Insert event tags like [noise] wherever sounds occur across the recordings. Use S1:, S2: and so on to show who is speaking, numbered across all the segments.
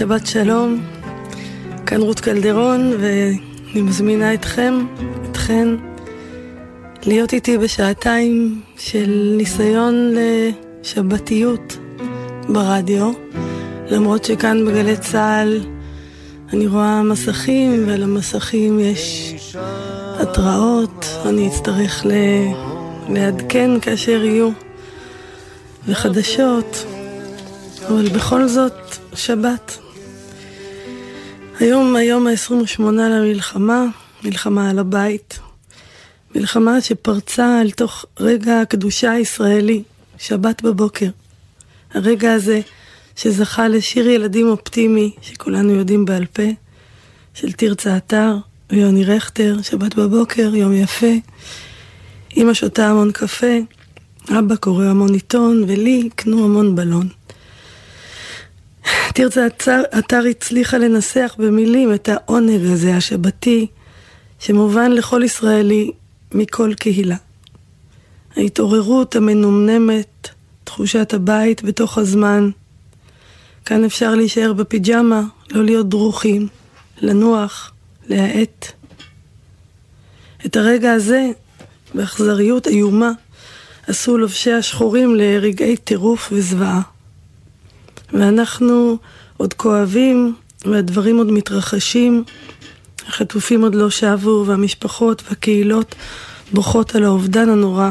S1: שבת שלום, כאן רות קלדרון ואני מזמינה אתכם, אתכן, להיות איתי בשעתיים של ניסיון לשבתיות ברדיו, למרות שכאן בגלי צה"ל אני רואה מסכים ועל המסכים יש התראות, אני אצטרך ל... לעדכן כאשר יהיו, וחדשות. אבל בכל זאת, שבת. היום, היום ה-28 למלחמה, מלחמה על הבית. מלחמה שפרצה אל תוך רגע הקדושה הישראלי, שבת בבוקר. הרגע הזה שזכה לשיר ילדים אופטימי, שכולנו יודעים בעל פה, של תרצה אתר ויוני רכטר, שבת בבוקר, יום יפה. אמא שותה המון קפה, אבא קורא המון עיתון, ולי קנו המון בלון. תרצה אתר הצליחה לנסח במילים את העונג הזה, השבתי, שמובן לכל ישראלי מכל קהילה. ההתעוררות המנומנמת, תחושת הבית בתוך הזמן. כאן אפשר להישאר בפיג'מה, לא להיות דרוכים, לנוח, להאט. את הרגע הזה, באכזריות איומה, עשו לובשי השחורים לרגעי טירוף וזוועה. ואנחנו עוד כואבים, והדברים עוד מתרחשים, החטופים עוד לא שבו, והמשפחות והקהילות בוכות על האובדן הנורא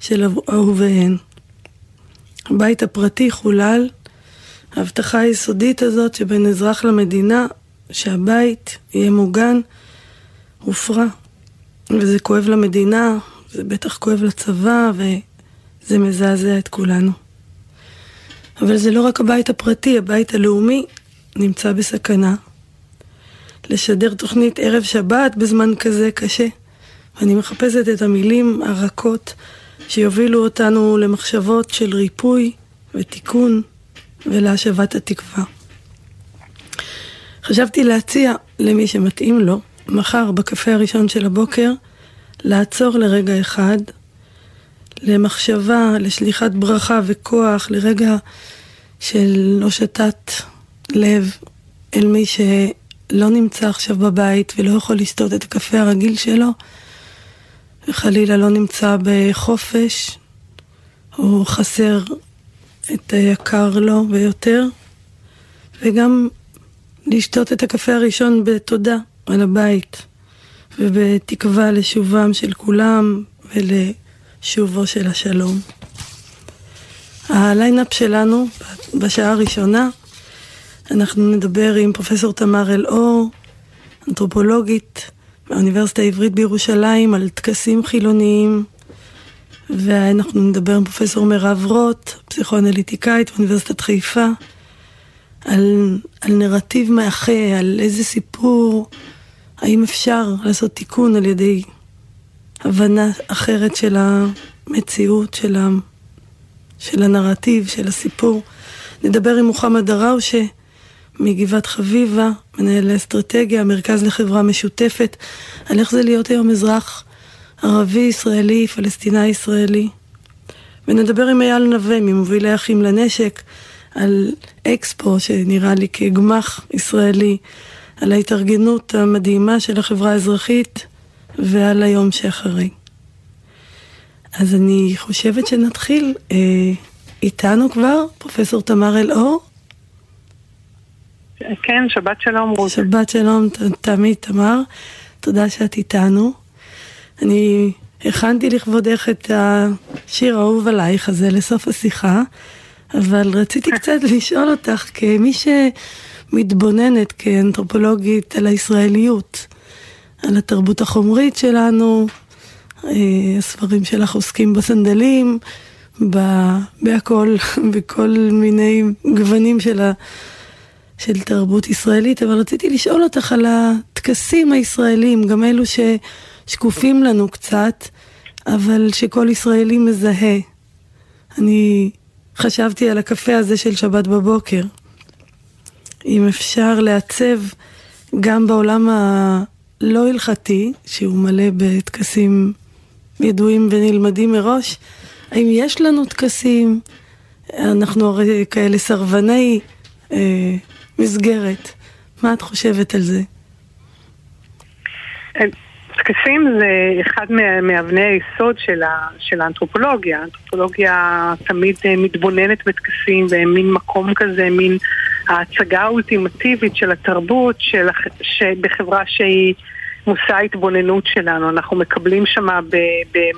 S1: של אהוביהן. הבית הפרטי חולל, ההבטחה היסודית הזאת שבין אזרח למדינה, שהבית יהיה מוגן, הופרה. וזה כואב למדינה, זה בטח כואב לצבא, וזה מזעזע את כולנו. אבל זה לא רק הבית הפרטי, הבית הלאומי נמצא בסכנה. לשדר תוכנית ערב שבת בזמן כזה קשה. ואני מחפשת את המילים הרכות שיובילו אותנו למחשבות של ריפוי ותיקון ולהשבת התקווה. חשבתי להציע למי שמתאים לו, מחר בקפה הראשון של הבוקר, לעצור לרגע אחד למחשבה, לשליחת ברכה וכוח, לרגע של הושטת לב אל מי שלא נמצא עכשיו בבית ולא יכול לשתות את הקפה הרגיל שלו, וחלילה לא נמצא בחופש, או חסר את היקר לו ביותר, וגם לשתות את הקפה הראשון בתודה על הבית, ובתקווה לשובם של כולם ול... שובו של השלום. הליינאפ שלנו בשעה הראשונה, אנחנו נדבר עם פרופסור תמר אלאור, אנתרופולוגית מהאוניברסיטה העברית בירושלים, על טקסים חילוניים, ואנחנו נדבר עם פרופסור מירב רוט, פסיכואנליטיקאית באוניברסיטת חיפה, על, על נרטיב מאחה, על איזה סיפור, האם אפשר לעשות תיקון על ידי הבנה אחרת של המציאות, של, ה... של הנרטיב, של הסיפור. נדבר עם מוחמד דראושה מגבעת חביבה, מנהל אסטרטגיה, המרכז לחברה משותפת, על איך זה להיות היום אזרח ערבי, ישראלי, פלסטיני ישראלי. ונדבר עם אייל נווה, ממובילי אחים לנשק, על אקספו, שנראה לי כגמח ישראלי, על ההתארגנות המדהימה של החברה האזרחית ועל היום שאחרי. אז אני חושבת שנתחיל. אה, איתנו כבר פרופסור תמר אלאור?
S2: כן, שבת שלום רות.
S1: שבת שלום תמיד תמר, תודה שאת איתנו. אני הכנתי לכבודך את השיר האהוב עלייך הזה לסוף השיחה, אבל רציתי [laughs] קצת לשאול אותך כמי שמתבוננת כאנתרופולוגית על הישראליות. על התרבות החומרית שלנו, אה, הספרים שלך עוסקים בסנדלים, בהכל, [laughs] בכל מיני גוונים של, ה, של תרבות ישראלית, אבל רציתי לשאול אותך על הטקסים הישראלים, גם אלו ששקופים לנו קצת, אבל שכל ישראלי מזהה. אני חשבתי על הקפה הזה של שבת בבוקר. אם אפשר לעצב גם בעולם ה... לא הלכתי, שהוא מלא בטקסים ידועים ונלמדים מראש, האם יש לנו טקסים? אנחנו הרי כאלה סרבני אה, מסגרת. מה את חושבת על זה?
S2: טקסים זה אחד מאבני היסוד של, ה, של האנתרופולוגיה. האנתרופולוגיה תמיד אה, מתבוננת בטקסים והם מין מקום כזה, מין ההצגה האולטימטיבית של התרבות של, בחברה שהיא מושא ההתבוננות שלנו. אנחנו מקבלים שם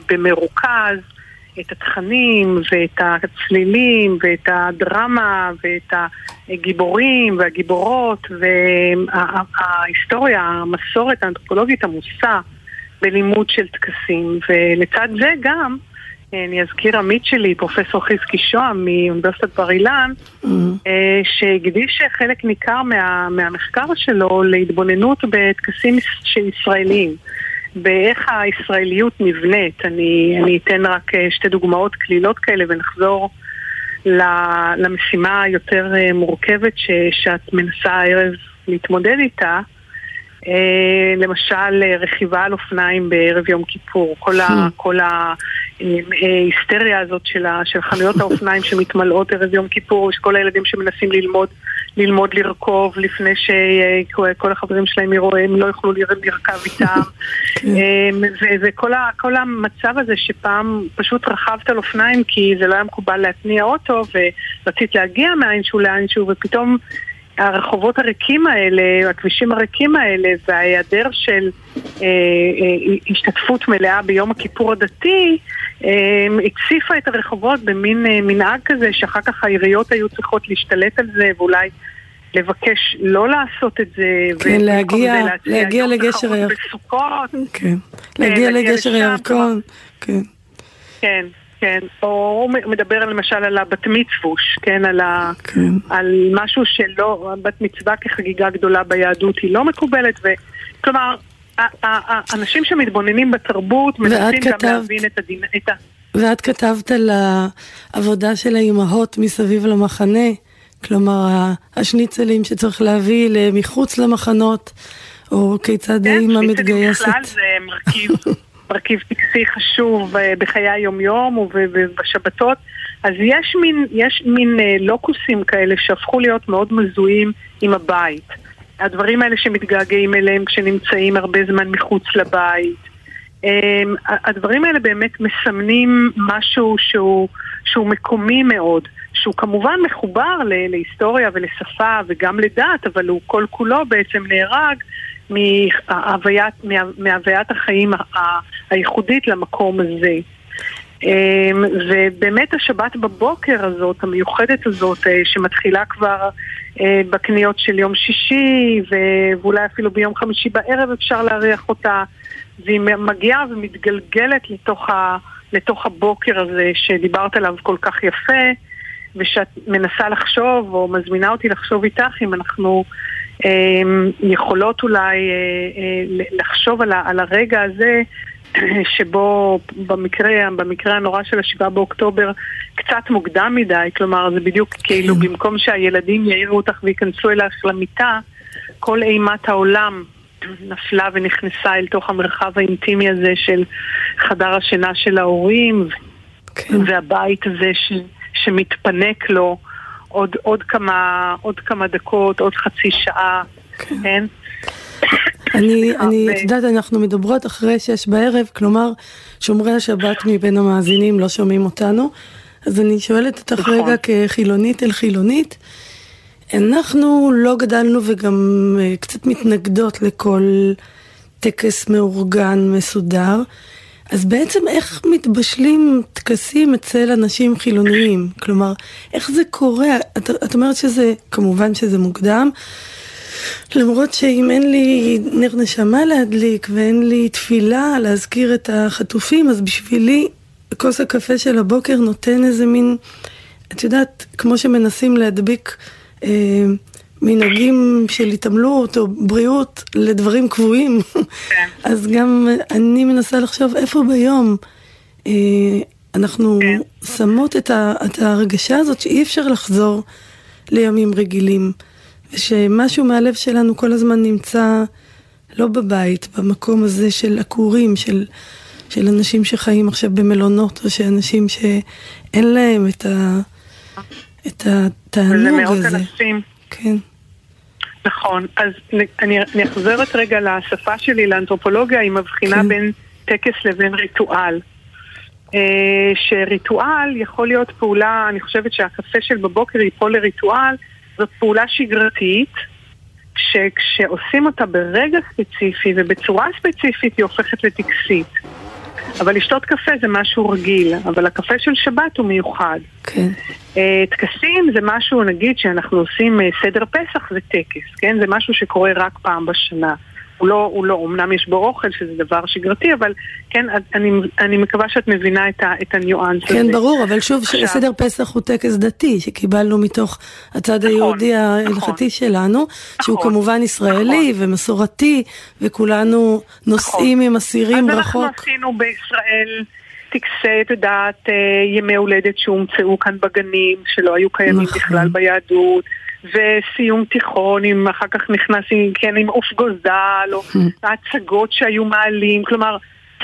S2: במרוכז את התכנים ואת הצלילים ואת הדרמה ואת הגיבורים והגיבורות וההיסטוריה, המסורת האנתרופולוגית עמוסה בלימוד של טקסים ולצד זה גם אני אזכיר עמית שלי, פרופסור חזקי שוהם מאוניברסיטת בר אילן, mm-hmm. שהקדיש חלק ניכר מה, מהמחקר שלו להתבוננות בטקסים ישראליים. באיך הישראליות נבנית. אני, אני אתן רק אה, שתי דוגמאות קלילות כאלה ונחזור למשימה היותר אה, מורכבת ש, שאת מנסה הערב להתמודד איתה. אה, למשל, רכיבה על אופניים בערב יום כיפור. כל, ה. [laughs] כל ההיסטריה הזאת של, ה, של חנויות האופניים [laughs] שמתמלאות ערב יום כיפור, יש כל הילדים שמנסים ללמוד ללמוד לרכוב לפני שכל החברים שלהם יראו, הם לא יוכלו לרכב איתם. [laughs] כן. אמ, וכל המצב הזה שפעם פשוט רכבת על אופניים כי זה לא היה מקובל להתניע אוטו ורצית להגיע מאינשהו לאינשהו ופתאום הרחובות הריקים האלה, הכבישים הריקים האלה וההיעדר של אה, אה, השתתפות מלאה ביום הכיפור הדתי אה, הציפה את הרחובות במין אה, מנהג כזה שאחר כך העיריות היו צריכות להשתלט על זה ואולי לבקש לא לעשות את זה.
S1: כן, להגיע, להגיע לגשר הירקון. כן, להגיע לגשר הירקון. כן.
S2: כן. כן, או מדבר למשל על הבת מצווש, כן, על, ה, כן. על משהו שלא, בת מצווה כחגיגה גדולה ביהדות היא לא מקובלת, וכלומר, האנשים שמתבוננים בתרבות מנסים גם להבין את הדין, את ה...
S1: ואת כתבת על העבודה של האימהות מסביב למחנה, כלומר השניצלים שצריך להביא מחוץ למחנות, או כיצד כן, האימא מתגייסת. כן,
S2: בכלל זה מרכיב, [laughs] מרכיב טקסי חשוב אה, בחיי היומיום ובשבתות. אז יש מין, יש מין אה, לוקוסים כאלה שהפכו להיות מאוד מזוהים עם הבית. הדברים האלה שמתגעגעים אליהם כשנמצאים הרבה זמן מחוץ לבית. אמ, הדברים האלה באמת מסמנים משהו שהוא, שהוא מקומי מאוד, שהוא כמובן מחובר להיסטוריה ולשפה וגם לדת, אבל הוא כל כולו בעצם נהרג מהוויית, מהוויית החיים הייחודית למקום הזה. אמ, ובאמת השבת בבוקר הזאת, המיוחדת הזאת, אה, שמתחילה כבר אה, בקניות של יום שישי, ואולי אפילו ביום חמישי בערב אפשר להריח אותה, והיא מגיעה ומתגלגלת לתוך, ה, לתוך הבוקר הזה שדיברת עליו כל כך יפה, ושאת מנסה לחשוב, או מזמינה אותי לחשוב איתך, אם אנחנו יכולות אולי אה, אה, לחשוב על, הרגע הזה [clears throat] שבו במקרה, במקרה הנורא של השבעה באוקטובר קצת מוקדם מדי, כלומר זה בדיוק כאילו כן. במקום שהילדים יעירו אותך וייכנסו אלייך למיטה, כל אימת העולם נפלה ונכנסה אל תוך המרחב האינטימי הזה של חדר השינה של ההורים כן. והבית הזה ש, שמתפנק לו עוד, עוד, כמה, עוד כמה דקות, עוד חצי שעה, כן? כן?
S1: אני, אני, את יודעת, אנחנו מדברות אחרי שש בערב, כלומר, שומרי השבת מבין המאזינים לא שומעים אותנו, אז אני שואלת אותך נכון. רגע כחילונית אל חילונית, אנחנו לא גדלנו וגם אה, קצת מתנגדות לכל טקס מאורגן, מסודר. אז בעצם איך מתבשלים טקסים אצל אנשים חילוניים? כלומר, איך זה קורה? את, את אומרת שזה, כמובן שזה מוקדם, למרות שאם אין לי נר נשמה להדליק ואין לי תפילה להזכיר את החטופים, אז בשבילי כוס הקפה של הבוקר נותן איזה מין, את יודעת, כמו שמנסים להדביק אה, מנהגים של התעמלות או בריאות לדברים קבועים, כן. [laughs] אז גם אני מנסה לחשוב איפה ביום אה, אנחנו כן. שמות את, ה, את ההרגשה הזאת שאי אפשר לחזור לימים רגילים. ושמשהו מהלב שלנו כל הזמן נמצא לא בבית, במקום הזה של עקורים, של, של אנשים שחיים עכשיו במלונות, או שאנשים שאין להם את, ה, את התענוג הזה.
S2: אנשים.
S1: כן.
S2: נכון, אז אני, אני אחזרת רגע לשפה שלי, לאנתרופולוגיה, היא מבחינה כן. בין טקס לבין ריטואל. אה, שריטואל יכול להיות פעולה, אני חושבת שהקפה של בבוקר ייפול לריטואל, זאת פעולה שגרתית, שכשעושים אותה ברגע ספציפי ובצורה ספציפית היא הופכת לטקסית. אבל לשתות קפה זה משהו רגיל, אבל הקפה של שבת הוא מיוחד.
S1: כן.
S2: אה, טקסים זה משהו, נגיד, שאנחנו עושים אה, סדר פסח זה טקס, כן? זה משהו שקורה רק פעם בשנה. הוא לא, הוא לא, אמנם יש בו אוכל, שזה דבר שגרתי, אבל כן, אני, אני מקווה שאת מבינה את, ה, את הניואנס
S1: כן, הזה. כן, ברור, אבל שוב, עכשיו, סדר פסח הוא טקס דתי, שקיבלנו מתוך הצד נכון, היהודי ההלכתי נכון, שלנו, נכון, שהוא כמובן ישראלי נכון. ומסורתי, וכולנו נוסעים נכון. עם אסירים רחוק. אז
S2: אנחנו עשינו בישראל... טקסי, את יודעת, אה, ימי הולדת שהומצאו כאן בגנים, שלא היו קיימים נכון. בכלל ביהדות. וסיום תיכון, אם אחר כך נכנס עם, כן, עם עוף גוזל, או ההצגות שהיו מעלים, כלומר,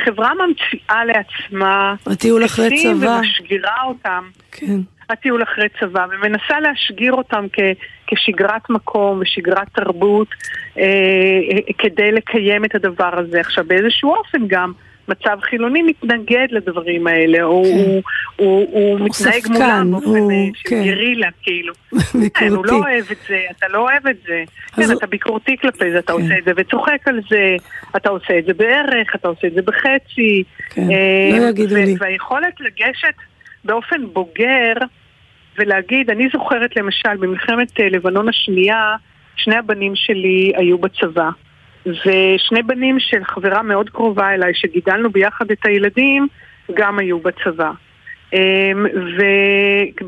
S2: חברה ממציאה לעצמה
S1: הטיול אחרי צבא.
S2: ומשגירה אותם.
S1: כן.
S2: הטיול אחרי צבא, ומנסה להשגיר אותם כ, כשגרת מקום ושגרת תרבות אה, אה, כדי לקיים את הדבר הזה. עכשיו, באיזשהו אופן גם, מצב חילוני מתנגד לדברים האלה, או כן. הוא, הוא, הוא מתנהג מולם באופן אה, של כן. גרילה, כאילו. [laughs] ביקורתי. כן, הוא לא אוהב את זה, אתה לא אוהב את זה. כן, אתה ביקורתי כלפי זה, אתה כן. עושה את זה וצוחק על זה, אתה עושה את זה בערך, אתה עושה את זה בחצי.
S1: כן, אה, לא יגידו לי.
S2: והיכולת לגשת באופן בוגר ולהגיד, אני זוכרת למשל במלחמת אה, לבנון השנייה, שני הבנים שלי היו בצבא. ושני בנים של חברה מאוד קרובה אליי, שגידלנו ביחד את הילדים, גם היו בצבא. אמ, ו...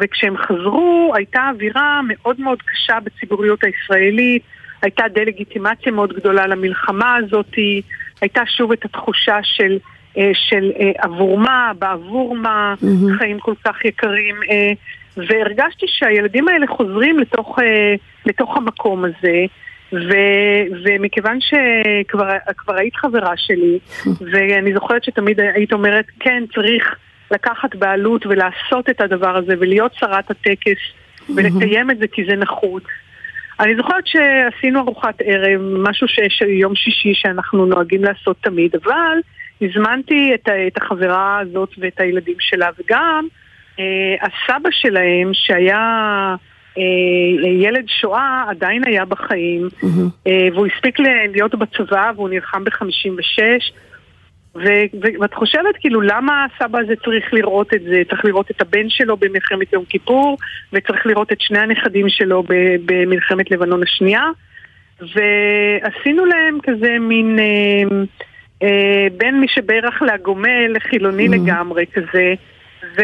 S2: וכשהם חזרו, הייתה אווירה מאוד מאוד קשה בציבוריות הישראלית, הייתה דה-לגיטימציה מאוד גדולה למלחמה הזאת, הייתה שוב את התחושה של, אה, של אה, עבור מה, בעבור מה, mm-hmm. חיים כל כך יקרים. אה, והרגשתי שהילדים האלה חוזרים לתוך, לתוך המקום הזה. ו, ומכיוון שכבר היית חברה שלי, ואני זוכרת שתמיד היית אומרת, כן, צריך לקחת בעלות ולעשות את הדבר הזה ולהיות שרת הטקס ולקיים את זה כי זה נחוץ. אני זוכרת שעשינו ארוחת ערב, משהו שיש יום שישי שאנחנו נוהגים לעשות תמיד, אבל הזמנתי את, את החברה הזאת ואת הילדים שלה, וגם אה, הסבא שלהם, שהיה ילד שואה עדיין היה בחיים, mm-hmm. והוא הספיק להיות בצבא והוא נלחם ב-56. ואת חושבת כאילו למה הסבא הזה צריך לראות את זה, צריך לראות את הבן שלו במלחמת יום כיפור וצריך לראות את שני הנכדים שלו במלחמת לבנון השנייה ועשינו להם כזה מין אה, אה, בין מי שברך להגומל לחילוני mm-hmm. לגמרי כזה ו,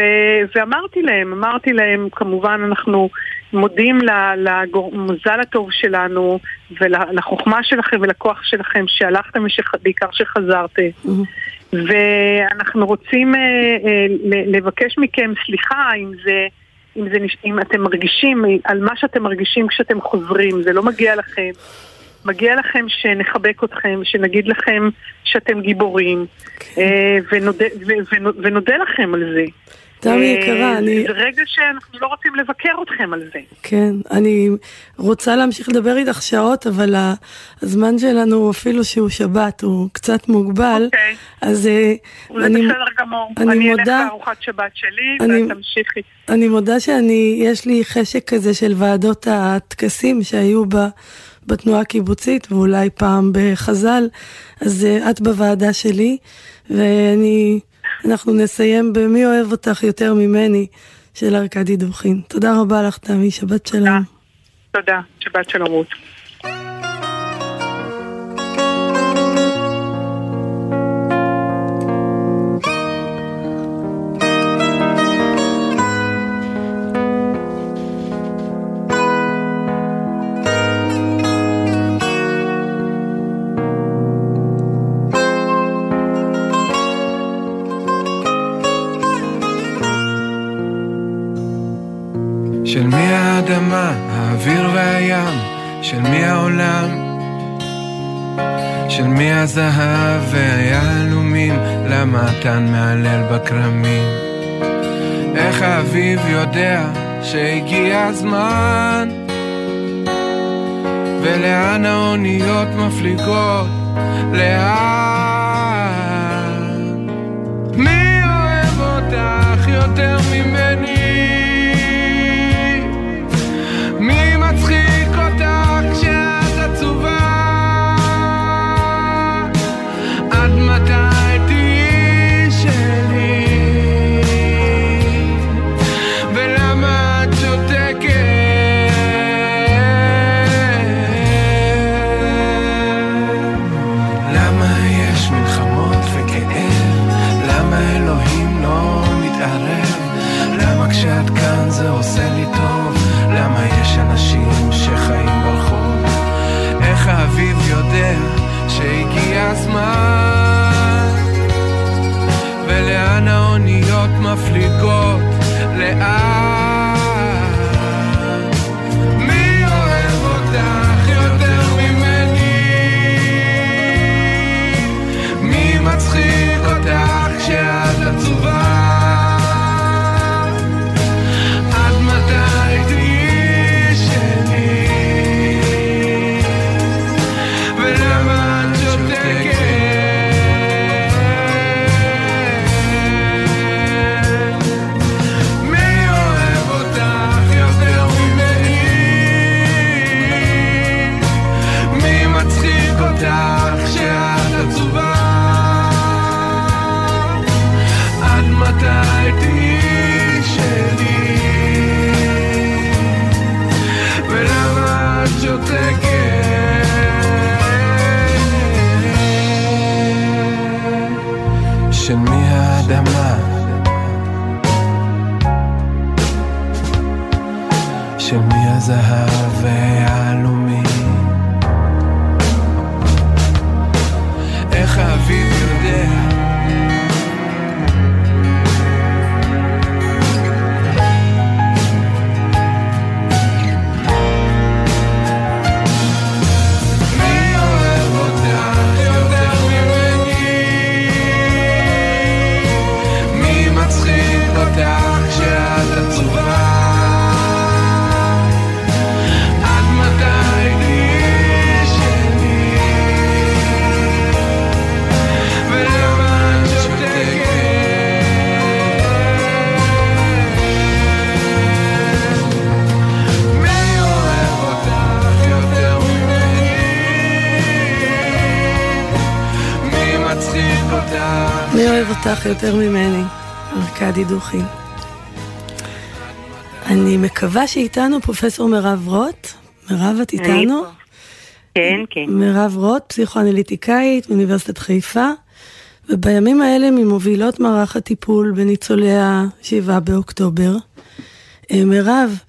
S2: ואמרתי להם, אמרתי להם כמובן אנחנו מודים למזל הטוב שלנו ולחוכמה שלכם ולכוח שלכם שהלכתם ובעיקר שחזרתם. Mm-hmm. ואנחנו רוצים אה, אה, לבקש מכם סליחה אם זה, אם, זה, אם אתם מרגישים, על מה שאתם מרגישים כשאתם חוזרים, זה לא מגיע לכם. מגיע לכם שנחבק אתכם, שנגיד לכם שאתם גיבורים, כן. אה, ונודה, ונודה לכם על זה.
S1: תמי יקרה, אני...
S2: זה רגע שאנחנו לא רוצים לבקר אתכם על זה.
S1: כן, אני רוצה להמשיך לדבר איתך שעות, אבל הזמן שלנו, אפילו שהוא שבת, הוא קצת מוגבל.
S2: אוקיי.
S1: אז
S2: אה, אני... בסדר גמור. אני, אני מודה... אלך לארוחת שבת שלי, אני... ואת תמשיכי.
S1: אני מודה שאני, יש לי חשק כזה של ועדות הטקסים שהיו ב... בתנועה הקיבוצית, ואולי פעם בחז"ל, אז אה, את בוועדה שלי, ואני... אנחנו נסיים ב"מי אוהב אותך יותר ממני" של ארכדי דוכין. תודה רבה לך, תמי, שבת שלום. תודה.
S2: שבת שלום רות.
S3: של מי הזהב והיהלומים, למה התן מהלל בכרמים? איך האביב יודע שהגיע הזמן? ולאן האוניות מפליגות? לאן? הזמן. ולאן האוניות מפליגות? לאן
S1: יותר ממני, ארכדי דוכין. אני מקווה שאיתנו פרופסור מירב רוט. מירב, את איתנו?
S4: כן, כן.
S1: מירב רוט, פסיכואנליטיקאית מאוניברסיטת חיפה, ובימים האלה ממובילות מערך הטיפול בניצולי ה-7 באוקטובר. אה, מירב,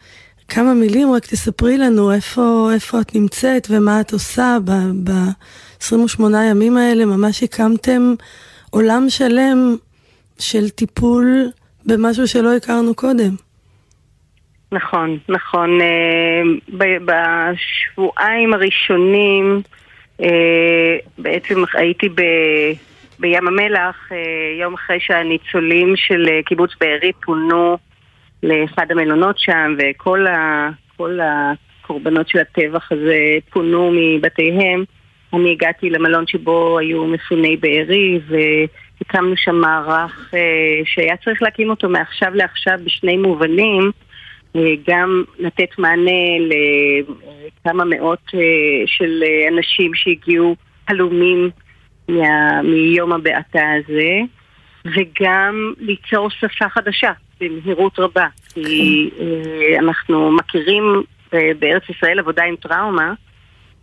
S1: כמה מילים, רק תספרי לנו איפה, איפה את נמצאת ומה את עושה ב-28 ימים האלה, ממש הקמתם עולם שלם של טיפול במשהו שלא הכרנו קודם.
S4: נכון, נכון. אה, בשבועיים הראשונים אה, בעצם הייתי ב... בים המלח, אה, יום אחרי שהניצולים של קיבוץ בארי פונו לאחד המלונות שם, וכל ה... הקורבנות של הטבח הזה פונו מבתיהם. אני הגעתי למלון שבו היו מפוני בארי והקמנו שם מערך אה, שהיה צריך להקים אותו מעכשיו לעכשיו בשני מובנים אה, גם לתת מענה לכמה מאות אה, של אנשים שהגיעו הלומים מה, מיום הבעתה הזה וגם ליצור שפה חדשה במהירות רבה. כי אנחנו מכירים בארץ ישראל עבודה עם טראומה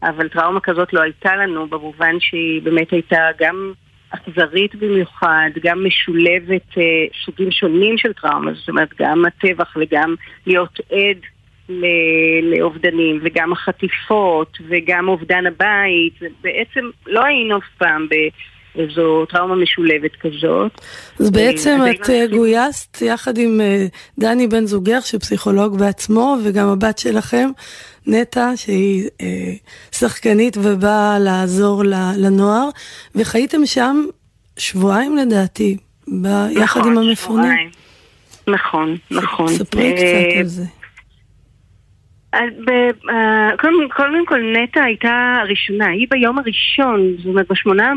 S4: אבל טראומה כזאת לא הייתה לנו במובן שהיא באמת הייתה גם אכזרית במיוחד, גם משולבת אה, סוגים שונים של טראומה, זאת אומרת גם הטבח וגם להיות עד לאובדנים וגם החטיפות וגם אובדן הבית, בעצם לא היינו אף פעם איזו טראומה משולבת כזאת.
S1: אז בעצם את אה, גויסת יחד עם אה, דני בן זוגך, שפסיכולוג בעצמו, וגם הבת שלכם, נטע, שהיא אה, שחקנית ובאה לעזור לנוער, וחייתם שם שבועיים לדעתי, ב- יחד עם המפונים.
S4: נכון, נכון.
S1: ספרי קצת על זה.
S4: אה, קודם כל נטע הייתה הראשונה, היא ביום הראשון, זאת אומרת בשמונה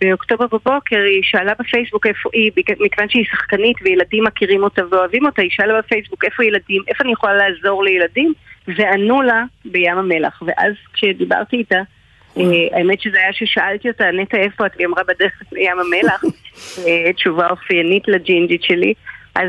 S4: באוקטובר בבוקר היא שאלה בפייסבוק איפה היא, מכיוון שהיא שחקנית וילדים מכירים אותה ואוהבים אותה, היא שאלה בפייסבוק איפה ילדים, איפה אני יכולה לעזור לילדים, וענו לה בים המלח, ואז כשדיברתי איתה אה, האמת שזה היה ששאלתי אותה, נטע איפה את? והיא אמרה בדרך לים המלח, [laughs] אה, תשובה אופיינית לג'ינג'ית שלי. אז,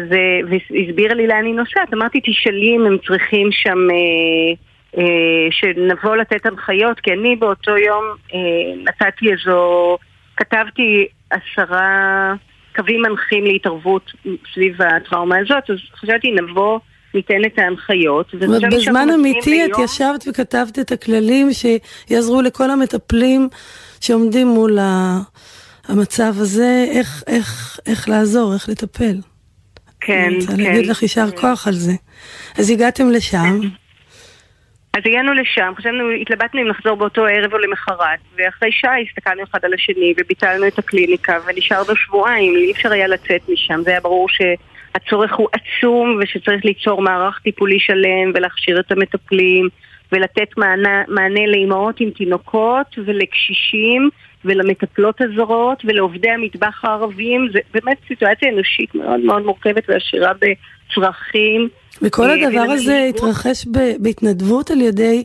S4: והסבירה לי לאן היא נוסעת, אמרתי תשאלי אם הם צריכים שם, אה, אה, שנבוא לתת הנחיות, כי אני באותו יום אה, נתתי איזו, כתבתי עשרה קווים מנחים להתערבות סביב הטראומה הזאת, אז חשבתי נבוא ניתן את ההנחיות.
S1: בזמן אמיתי את ישבת וכתבת את הכללים שיעזרו לכל המטפלים שעומדים מול המצב הזה, איך, איך, איך לעזור, איך לטפל.
S4: כן, כן. אני
S1: רוצה להגיד לך יישר כוח על זה. אז הגעתם לשם.
S4: אז הגענו לשם, חשבנו, התלבטנו אם לחזור באותו ערב או למחרת, ואחרי שעה הסתכלנו אחד על השני וביטלנו את הקליניקה ונשארנו שבועיים, אי אפשר היה לצאת משם, זה היה ברור שהצורך הוא עצום ושצריך ליצור מערך טיפולי שלם ולהכשיר את המטפלים ולתת מענה, מענה לאימהות עם תינוקות ולקשישים ולמטפלות הזרות ולעובדי המטבח הערבים, זה באמת סיטואציה אנושית מאוד מאוד מורכבת ועשירה בצרכים.
S1: וכל אה, הדבר הזה התרחש בהתנדבות על ידי.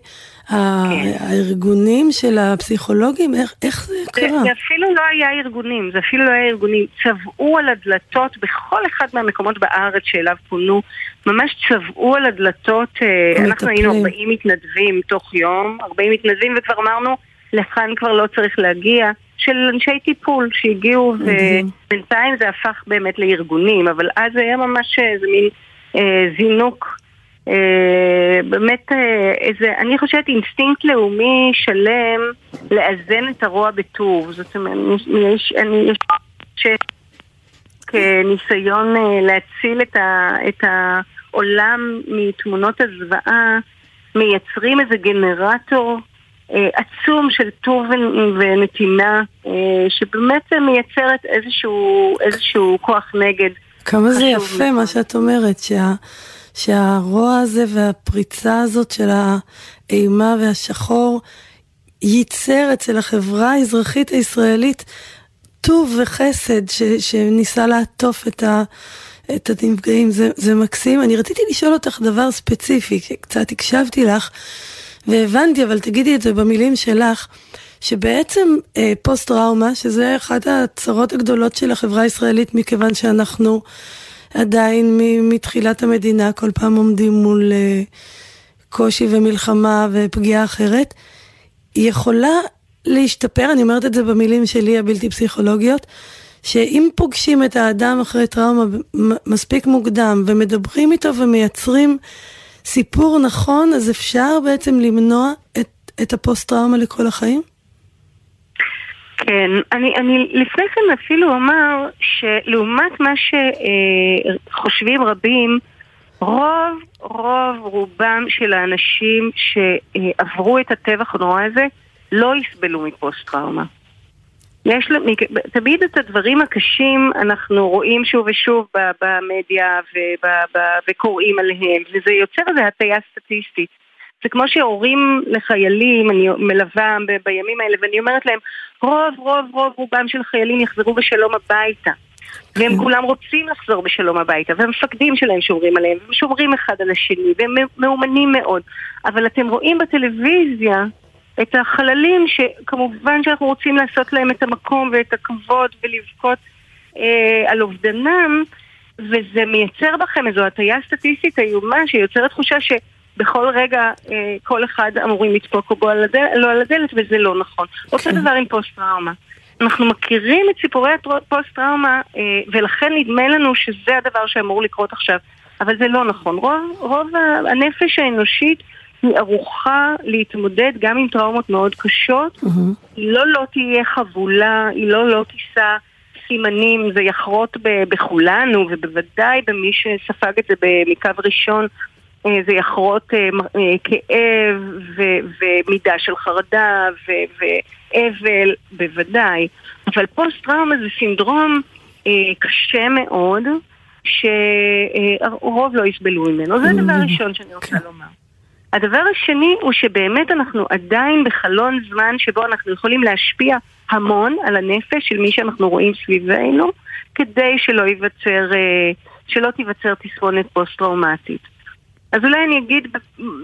S1: הארגונים של הפסיכולוגים? איך, איך זה קרה?
S4: זה, זה אפילו לא היה ארגונים, זה אפילו לא היה ארגונים. צבעו על הדלתות בכל אחד מהמקומות בארץ שאליו פונו, ממש צבעו על הדלתות, אה, אנחנו היינו 40 מתנדבים תוך יום, 40 מתנדבים וכבר אמרנו לכאן כבר לא צריך להגיע, של אנשי טיפול שהגיעו, ובינתיים זה הפך באמת לארגונים, אבל אז זה היה ממש איזה מין אה, זינוק. אה, באמת אה, איזה, אני חושבת אינסטינקט לאומי שלם לאזן את הרוע בטוב. זאת אומרת, יש, אני, יש. כניסיון אה, להציל את, ה, את העולם מתמונות הזוועה, מייצרים איזה גנרטור אה, עצום של טוב ונתינה, אה, שבאמת מייצרת איזשהו, איזשהו כוח נגד.
S1: כמה זה יפה מה שאת אומרת, שה, שהרוע הזה והפריצה הזאת של האימה והשחור ייצר אצל החברה האזרחית הישראלית טוב וחסד ש, שניסה לעטוף את, ה, את הנפגעים. זה, זה מקסים. אני רציתי לשאול אותך דבר ספציפי, קצת הקשבתי לך. והבנתי, אבל תגידי את זה במילים שלך, שבעצם אה, פוסט-טראומה, שזה אחת הצרות הגדולות של החברה הישראלית, מכיוון שאנחנו עדיין מתחילת המדינה כל פעם עומדים מול אה, קושי ומלחמה ופגיעה אחרת, יכולה להשתפר, אני אומרת את זה במילים שלי הבלתי פסיכולוגיות, שאם פוגשים את האדם אחרי טראומה מספיק מוקדם ומדברים איתו ומייצרים סיפור נכון, אז אפשר בעצם למנוע את, את הפוסט-טראומה לכל החיים?
S4: כן, אני, אני לפני כן אפילו אומר שלעומת מה שחושבים רבים, רוב, רוב רובם של האנשים שעברו את הטבח הנורא הזה לא יסבלו מפוסט-טראומה. יש תמיד את הדברים הקשים אנחנו רואים שוב ושוב במדיה וקוראים עליהם, וזה יוצר איזו הטיה סטטיסטית. זה כמו שהורים לחיילים, אני מלווה בימים האלה, ואני אומרת להם, רוב רוב רוב רובם של חיילים יחזרו בשלום הביתה. והם כן. כולם רוצים לחזור בשלום הביתה, והמפקדים שלהם שומרים עליהם, והם שומרים אחד על השני, והם מאומנים מאוד. אבל אתם רואים בטלוויזיה את החללים שכמובן שאנחנו רוצים לעשות להם את המקום ואת הכבוד ולבכות אה, על אובדנם וזה מייצר בכם איזו הטיה סטטיסטית איומה שיוצרת תחושה שבכל רגע אה, כל אחד אמורים לדפוק בו על הדלת, לא על הדלת וזה לא נכון. Okay. אותו כן. דבר עם פוסט-טראומה. אנחנו מכירים את סיפורי הפוסט-טראומה אה, ולכן נדמה לנו שזה הדבר שאמור לקרות עכשיו אבל זה לא נכון. רוב, רוב הנפש האנושית היא ערוכה להתמודד גם עם טראומות מאוד קשות. Mm-hmm. היא לא לא תהיה חבולה, היא לא לא תישא סימנים, זה יחרוט בכולנו, ובוודאי במי שספג את זה מקו ראשון, זה יחרוט אה, אה, כאב ומידה של חרדה ואבל, בוודאי. אבל פוסט-טראומה זה סינדרום קשה מאוד, שרוב לא יסבלו ממנו. זה הדבר הראשון שאני רוצה לומר. הדבר השני הוא שבאמת אנחנו עדיין בחלון זמן שבו אנחנו יכולים להשפיע המון על הנפש של מי שאנחנו רואים סביבנו, כדי שלא ייווצר, אה, שלא תיווצר תספונת פוסט-טראומטית. אז אולי אני אגיד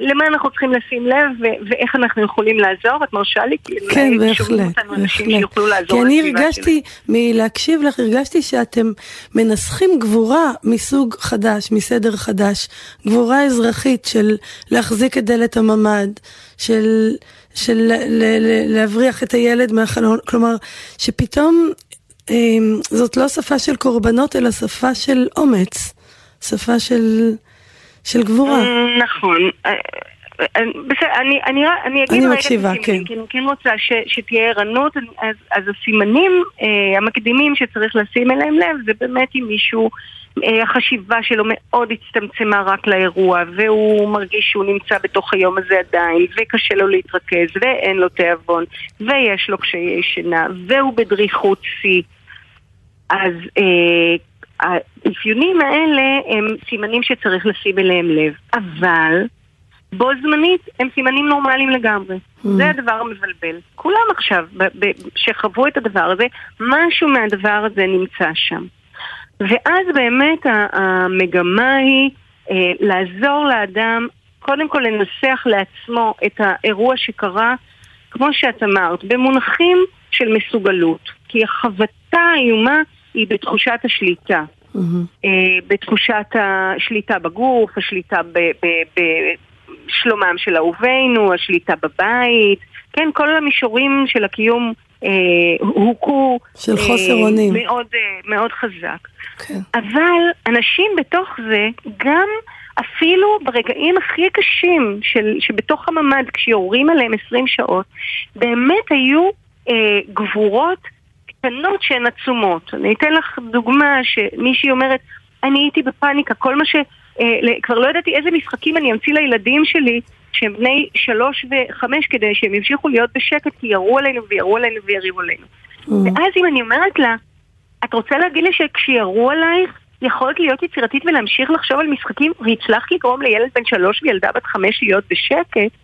S4: למה אנחנו צריכים לשים לב ו- ואיך אנחנו יכולים לעזור, את מרשה לי?
S1: כן, בהחלט, בהחלט. כי אני הרגשתי, מלהקשיב לך, הרגשתי שאתם מנסחים גבורה מסוג חדש, מסדר חדש. גבורה אזרחית של להחזיק את דלת הממ"ד, של, של ל- ל- להבריח את הילד מהחלון, כלומר, שפתאום אה, זאת לא שפה של קורבנות, אלא שפה של אומץ. שפה של... של גבורה.
S4: נכון. אה, אה, בסדר, אני, אני, אני אגיד
S1: אני
S4: רגע
S1: מקשיבה, כן.
S4: כי אני כן רוצה ש, שתהיה ערנות, אז, אז הסימנים אה, המקדימים שצריך לשים אליהם לב זה באמת אם מישהו, אה, החשיבה שלו מאוד הצטמצמה רק לאירוע והוא מרגיש שהוא נמצא בתוך היום הזה עדיין וקשה לו להתרכז ואין לו תיאבון ויש לו קשיי שינה והוא בדריכות שיא אז אה, האפיונים האלה הם סימנים שצריך לשים אליהם לב, אבל בו זמנית הם סימנים נורמליים לגמרי. Mm. זה הדבר המבלבל. כולם עכשיו, שחוו את הדבר הזה, משהו מהדבר הזה נמצא שם. ואז באמת המגמה היא אה, לעזור לאדם, קודם כל לנסח לעצמו את האירוע שקרה, כמו שאת אמרת, במונחים של מסוגלות. כי החבטה האיומה היא בתחושת השליטה. Mm-hmm. בתחושת השליטה בגוף, השליטה בשלומם של אהובינו, השליטה בבית, כן, כל המישורים של הקיום אה, הוכו
S1: של חוסר אה, אונים.
S4: מאוד, אה, מאוד חזק. כן. אבל אנשים בתוך זה גם אפילו ברגעים הכי קשים של, שבתוך הממ"ד, כשיורים עליהם 20 שעות, באמת היו אה, גבורות קטנות שהן עצומות. אני אתן לך דוגמה שמישהי אומרת, אני הייתי בפאניקה, כל מה ש... אה, כבר לא ידעתי איזה משחקים אני אמציא לילדים שלי שהם בני שלוש וחמש כדי שהם ימשיכו להיות בשקט כי ירו עלינו וירו עלינו ויריבו עלינו. Mm. ואז אם אני אומרת לה, את רוצה להגיד לי שכשירו עלייך יכולת להיות יצירתית ולהמשיך לחשוב על משחקים והצלחת לגרום לילד בן שלוש וילדה בת חמש להיות בשקט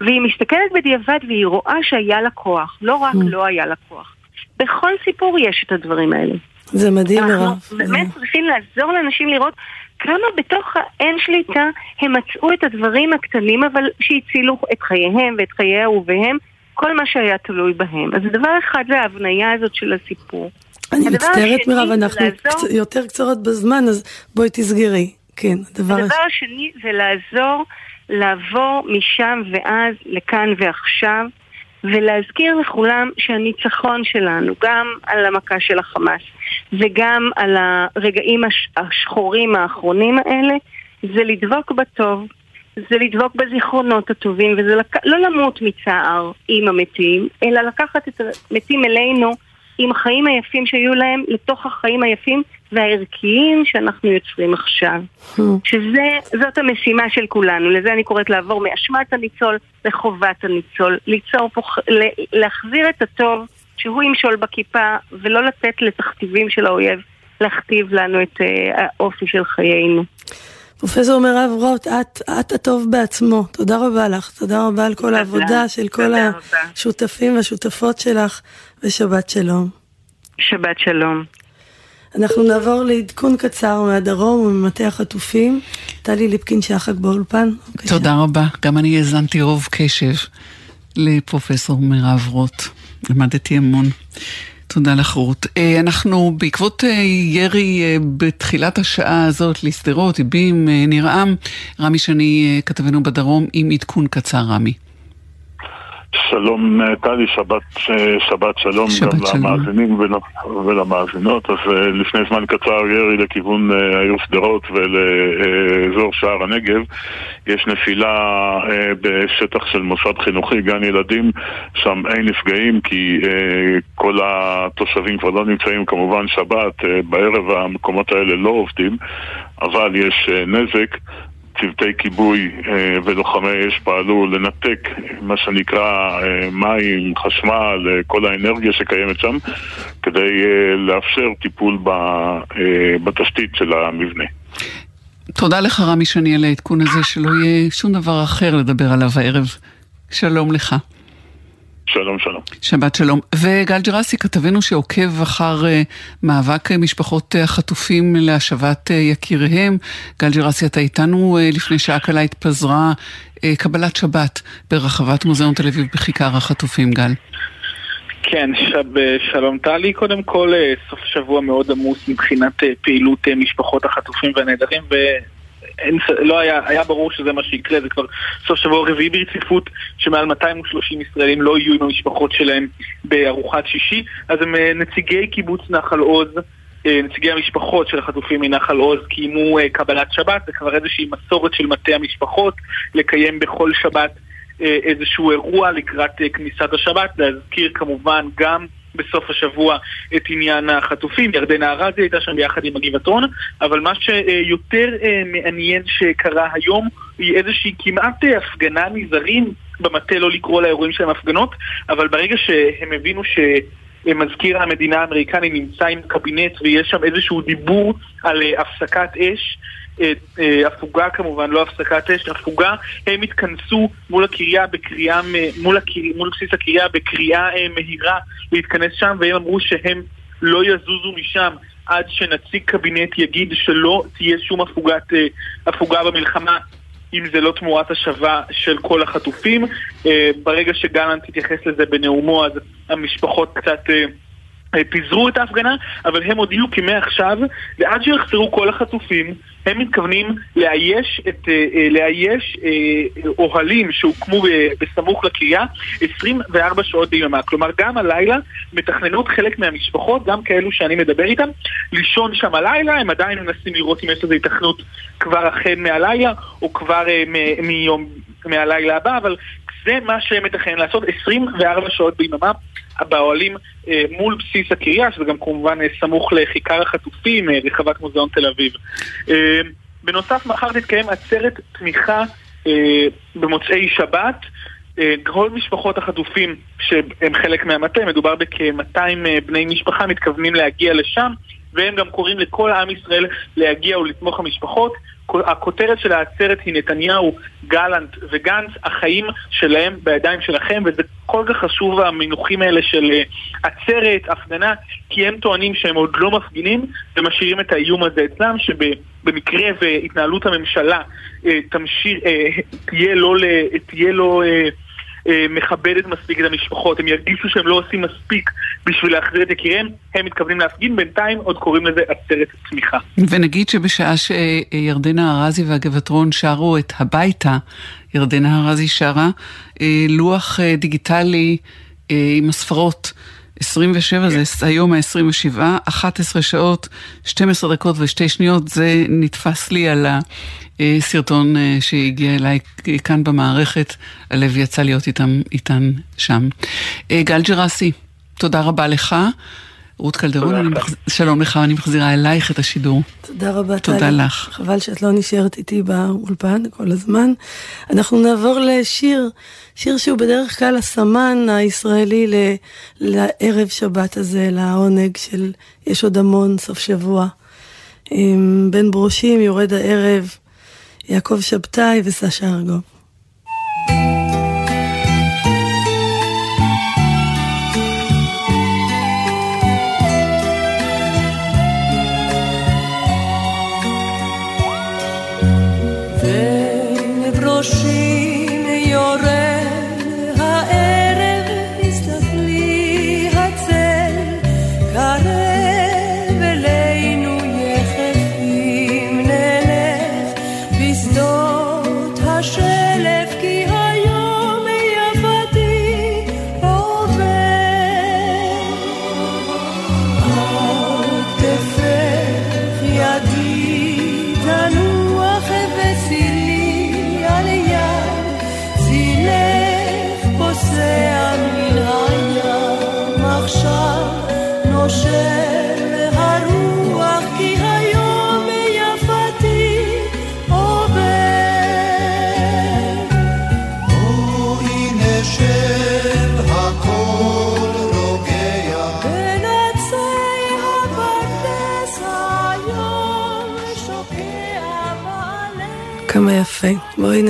S4: והיא מסתכלת בדיעבד והיא רואה שהיה לה כוח, לא רק mm. לא היה לה כוח. בכל סיפור יש את הדברים האלה.
S1: זה מדהים, מירב.
S4: אנחנו באמת צריכים לעזור לאנשים לראות כמה בתוך האין שליטה הם מצאו את הדברים הקטנים אבל שהצילו את חייהם ואת חיי אהוביהם, כל מה שהיה תלוי בהם. אז דבר אחד זה ההבניה הזאת של הסיפור.
S1: אני מצטערת מירב, אנחנו לעזור... יותר קצרות בזמן, אז בואי תסגרי. כן, הדבר...
S4: הדבר השני זה לעזור לעבור משם ואז לכאן ועכשיו. ולהזכיר לכולם שהניצחון שלנו, גם על המכה של החמאס וגם על הרגעים השחורים האחרונים האלה, זה לדבוק בטוב, זה לדבוק בזיכרונות הטובים, וזה לק... לא למות מצער עם המתים, אלא לקחת את המתים אלינו עם החיים היפים שהיו להם לתוך החיים היפים והערכיים שאנחנו יוצרים עכשיו. שזאת המשימה של כולנו, לזה אני קוראת לעבור מאשמת הניצול לחובת הניצול, ליצור פה, להחזיר את הטוב שהוא ימשול בכיפה ולא לתת לתכתיבים של האויב להכתיב לנו את uh, האופי של חיינו.
S1: פרופסור מירב רוט, את, את הטוב בעצמו. תודה רבה לך. תודה רבה על כל העבודה של כל השותפים והשותפות שלך, ושבת שלום.
S4: שבת שלום.
S1: אנחנו נעבור לעדכון קצר מהדרום וממטה החטופים. טלי ליפקין שחק באולפן.
S5: תודה רבה. גם אני האזנתי רוב קשב לפרופסור מירב רוט. למדתי המון. תודה לך רות. אה, אנחנו בעקבות אה, ירי אה, בתחילת השעה הזאת לשדרות, איבים, נרעם, רמי שני כתבנו בדרום עם עדכון קצר רמי.
S6: שלום טלי, שבת, שבת שלום שבת גם שלום. למאזינים ולמאזינות. אז לפני זמן קצר ירי לכיוון העיר שדרות ולאזור שער הנגב. יש נפילה בשטח של מוסד חינוכי, גן ילדים, שם אין נפגעים כי כל התושבים כבר לא נמצאים כמובן שבת, בערב המקומות האלה לא עובדים, אבל יש נזק. צוותי כיבוי אה, ולוחמי אש פעלו לנתק מה שנקרא אה, מים, חשמל, אה, כל האנרגיה שקיימת שם כדי לאפשר טיפול בתשתית של המבנה.
S5: תודה לך רמי שני על העדכון הזה, שלא יהיה שום דבר אחר לדבר עליו הערב. שלום לך.
S6: שלום, שלום.
S5: שבת שלום. וגל ג'רסי, כתבנו שעוקב אחר uh, מאבק uh, משפחות uh, החטופים להשבת יקיריהם. גל ג'רסי, אתה איתנו לפני שעה קלה התפזרה קבלת שבת ברחבת מוזיאון תל אביב בכיכר החטופים, גל.
S7: כן, שב, שלום טלי. קודם כל, סוף שבוע מאוד עמוס מבחינת פעילות משפחות החטופים והנעדרים, אין, לא היה, היה ברור שזה מה שיקרה, זה כבר סוף שבוע רביעי ברציפות שמעל 230 ישראלים לא יהיו עם המשפחות שלהם בארוחת שישי. אז הם אה, נציגי קיבוץ נחל עוז אה, נציגי המשפחות של החטופים מנחל עוז קיימו אה, קבלת שבת, זה כבר איזושהי מסורת של מטה המשפחות לקיים בכל שבת איזשהו אירוע לקראת כניסת השבת, להזכיר כמובן גם בסוף השבוע את עניין החטופים. ירדנה ארזי הייתה שם ביחד עם הגבעתון, אבל מה שיותר אה, מעניין שקרה היום היא איזושהי כמעט אה, הפגנה מזרים במטה לא לקרוא לאירועים שלהם הפגנות, אבל ברגע שהם הבינו ש... מזכיר המדינה האמריקני נמצא עם קבינט ויש שם איזשהו דיבור על אה, הפסקת אש הפוגה כמובן, לא הפסקת אש, הפוגה, הם התכנסו מול הקריה בקריאה, מול, הקר... מול בסיס הקריה בקריאה אה, מהירה להתכנס שם, והם אמרו שהם לא יזוזו משם עד שנציג קבינט יגיד שלא תהיה שום הפוגת, אה, הפוגה במלחמה. אם זה לא תמורת השבה של כל החטופים. ברגע שגלנט התייחס לזה בנאומו, אז המשפחות קצת פיזרו את ההפגנה, אבל הם הודיעו כי מעכשיו, ועד שיחזרו כל החטופים, הם מתכוונים לאייש, את, אה, אה, לאייש אה, אוהלים שהוקמו בסמוך לקריאה 24 שעות ביממה. כלומר, גם הלילה מתכננות חלק מהמשפחות, גם כאלו שאני מדבר איתם, לישון שם הלילה, הם עדיין מנסים לראות אם יש לזה התכנות כבר החל מהלילה, או כבר מיום, מהלילה הבא, אבל זה מה שהם מתכננים לעשות 24 שעות ביממה באוהלים אה, מול בסיס הקריה, שזה גם כמובן אה, סמוך לכיכר החטופים, אה, רחבת מוזיאון תל אביב. אה, בנוסף, מחר תתקיים עצרת תמיכה אה, במוצאי שבת. אה, כל משפחות החטופים שהם חלק מהמטה, מדובר בכ-200 אה, בני משפחה, מתכוונים להגיע לשם, והם גם קוראים לכל עם ישראל להגיע ולתמוך המשפחות. הכותרת של העצרת היא נתניהו, גלנט וגנץ, החיים שלהם בידיים שלכם, וזה כל כך חשוב המינוחים האלה של אה, עצרת, הפגנה, כי הם טוענים שהם עוד לא מפגינים ומשאירים את האיום הזה אצלם, שבמקרה והתנהלות הממשלה אה, תמשיך, אה, תהיה לא, תהיה לא מכבדת מספיק את המשפחות, הם ירגישו שהם לא עושים מספיק בשביל להחזיר את יקיריהם, הם מתכוונים להפגין, בינתיים עוד קוראים לזה עצרת צמיחה.
S5: ונגיד שבשעה שירדנה ארזי והגבעתרון שרו את הביתה, ירדנה ארזי שרה אה, לוח אה, דיגיטלי עם הספרות. 27 זה היום ה-27, 11 שעות, 12 דקות ושתי שניות, זה נתפס לי על הסרטון אה, שהגיע אליי כאן במערכת, הלב יצא להיות איתם, איתן שם. אה, גל ג'רסי, תודה רבה לך. רות קלדרון, מחז... שלום לך, אני מחזירה אלייך את השידור.
S1: תודה רבה,
S5: טלי. תודה לך.
S1: חבל שאת לא נשארת איתי באולפן כל הזמן. אנחנו נעבור לשיר, שיר שהוא בדרך כלל הסמן הישראלי ל... לערב שבת הזה, לעונג של יש עוד המון, סוף שבוע. בין ברושים יורד הערב, יעקב שבתאי וסשה ארגוב.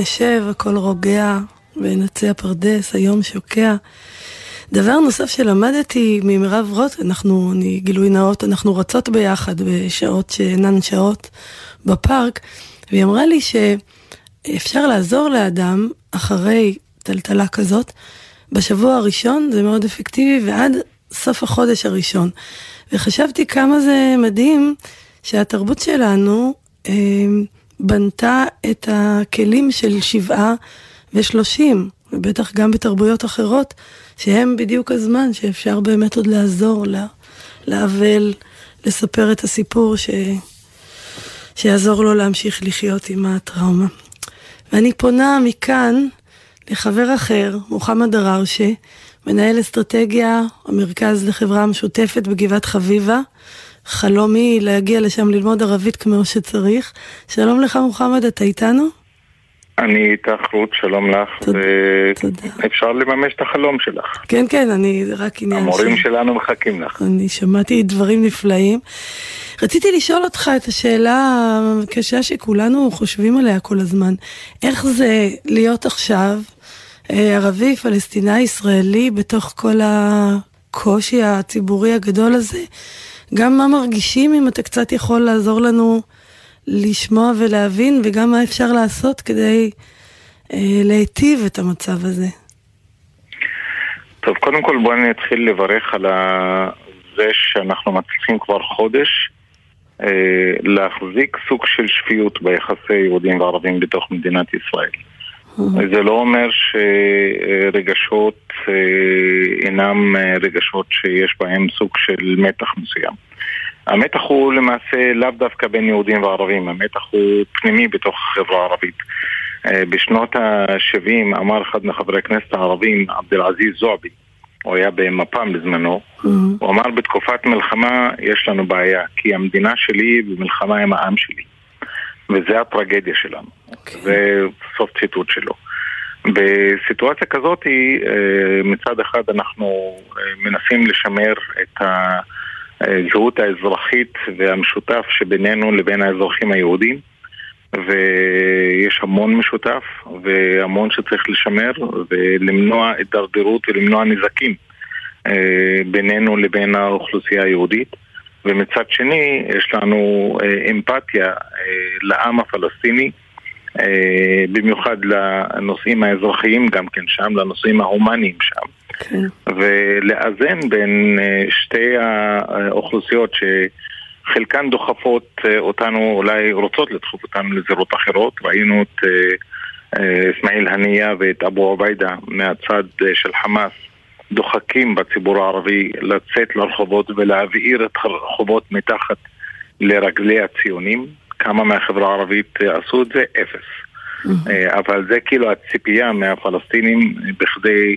S1: נשב, הכל רוגע, ונצא הפרדס, היום שוקע. דבר נוסף שלמדתי ממירב רוט, אנחנו, אני גילוי נאות, אנחנו רצות ביחד בשעות שאינן שעות בפארק, והיא אמרה לי שאפשר לעזור לאדם אחרי טלטלה כזאת, בשבוע הראשון זה מאוד אפקטיבי ועד סוף החודש הראשון. וחשבתי כמה זה מדהים שהתרבות שלנו אה, בנתה את הכלים של שבעה ושלושים, ובטח גם בתרבויות אחרות, שהם בדיוק הזמן שאפשר באמת עוד לעזור לאבל, לספר את הסיפור ש... שיעזור לו להמשיך לחיות עם הטראומה. ואני פונה מכאן לחבר אחר, מוחמד דרארשה, מנהל אסטרטגיה, המרכז לחברה משותפת בגבעת חביבה. חלומי להגיע לשם ללמוד ערבית כמו שצריך. שלום לך מוחמד, אתה איתנו?
S8: אני איתך רות, שלום לך.
S1: תודה. תודה.
S8: אפשר לממש את החלום שלך.
S1: כן, כן, אני רק עניין
S8: המורים ש... שלנו מחכים לך.
S1: אני שמעתי דברים נפלאים. רציתי לשאול אותך את השאלה הקשה שכולנו חושבים עליה כל הזמן. איך זה להיות עכשיו אה, ערבי, פלסטיני, ישראלי, בתוך כל הקושי הציבורי הגדול הזה? גם מה מרגישים, אם אתה קצת יכול לעזור לנו לשמוע ולהבין, וגם מה אפשר לעשות כדי אה, להיטיב את המצב הזה.
S8: טוב, קודם כל בואו נתחיל לברך על זה שאנחנו מצליחים כבר חודש אה, להחזיק סוג של שפיות ביחסי יהודים וערבים בתוך מדינת ישראל. זה לא אומר שרגשות אה, אינם אה, רגשות שיש בהם סוג של מתח מסוים. המתח הוא למעשה לאו דווקא בין יהודים וערבים, המתח הוא פנימי בתוך החברה הערבית. אה, בשנות ה-70 אמר אחד מחברי הכנסת הערבים, עבד אל-עזיז זועבי, הוא היה במפ"ם בזמנו, mm-hmm. הוא אמר בתקופת מלחמה יש לנו בעיה, כי המדינה שלי במלחמה עם העם שלי. וזה הטרגדיה שלנו. Okay. אוקיי. זה סוף ציטוט שלו. בסיטואציה כזאת, אה, מצד אחד אנחנו אה, מנסים לשמר את הזהות האזרחית והמשותף שבינינו לבין האזרחים היהודים, ויש המון משותף והמון שצריך לשמר ולמנוע הידרדרות ולמנוע נזקים אה, בינינו לבין האוכלוסייה היהודית. ומצד שני יש לנו אה, אמפתיה אה, לעם הפלסטיני, אה, במיוחד לנושאים האזרחיים גם כן שם, לנושאים ההומניים שם. כן. ולאזן בין שתי האוכלוסיות שחלקן דוחפות אותנו, אולי רוצות לדחוף אותנו לזירות אחרות. ראינו את אסמאעיל הנייה ואת אבו עוביידה מהצד של חמאס דוחקים בציבור הערבי לצאת לרחובות ולהבעיר את הרחובות מתחת לרגלי הציונים. כמה מהחברה הערבית עשו את זה? אפס. אה, אבל זה כאילו הציפייה מהפלסטינים בכדי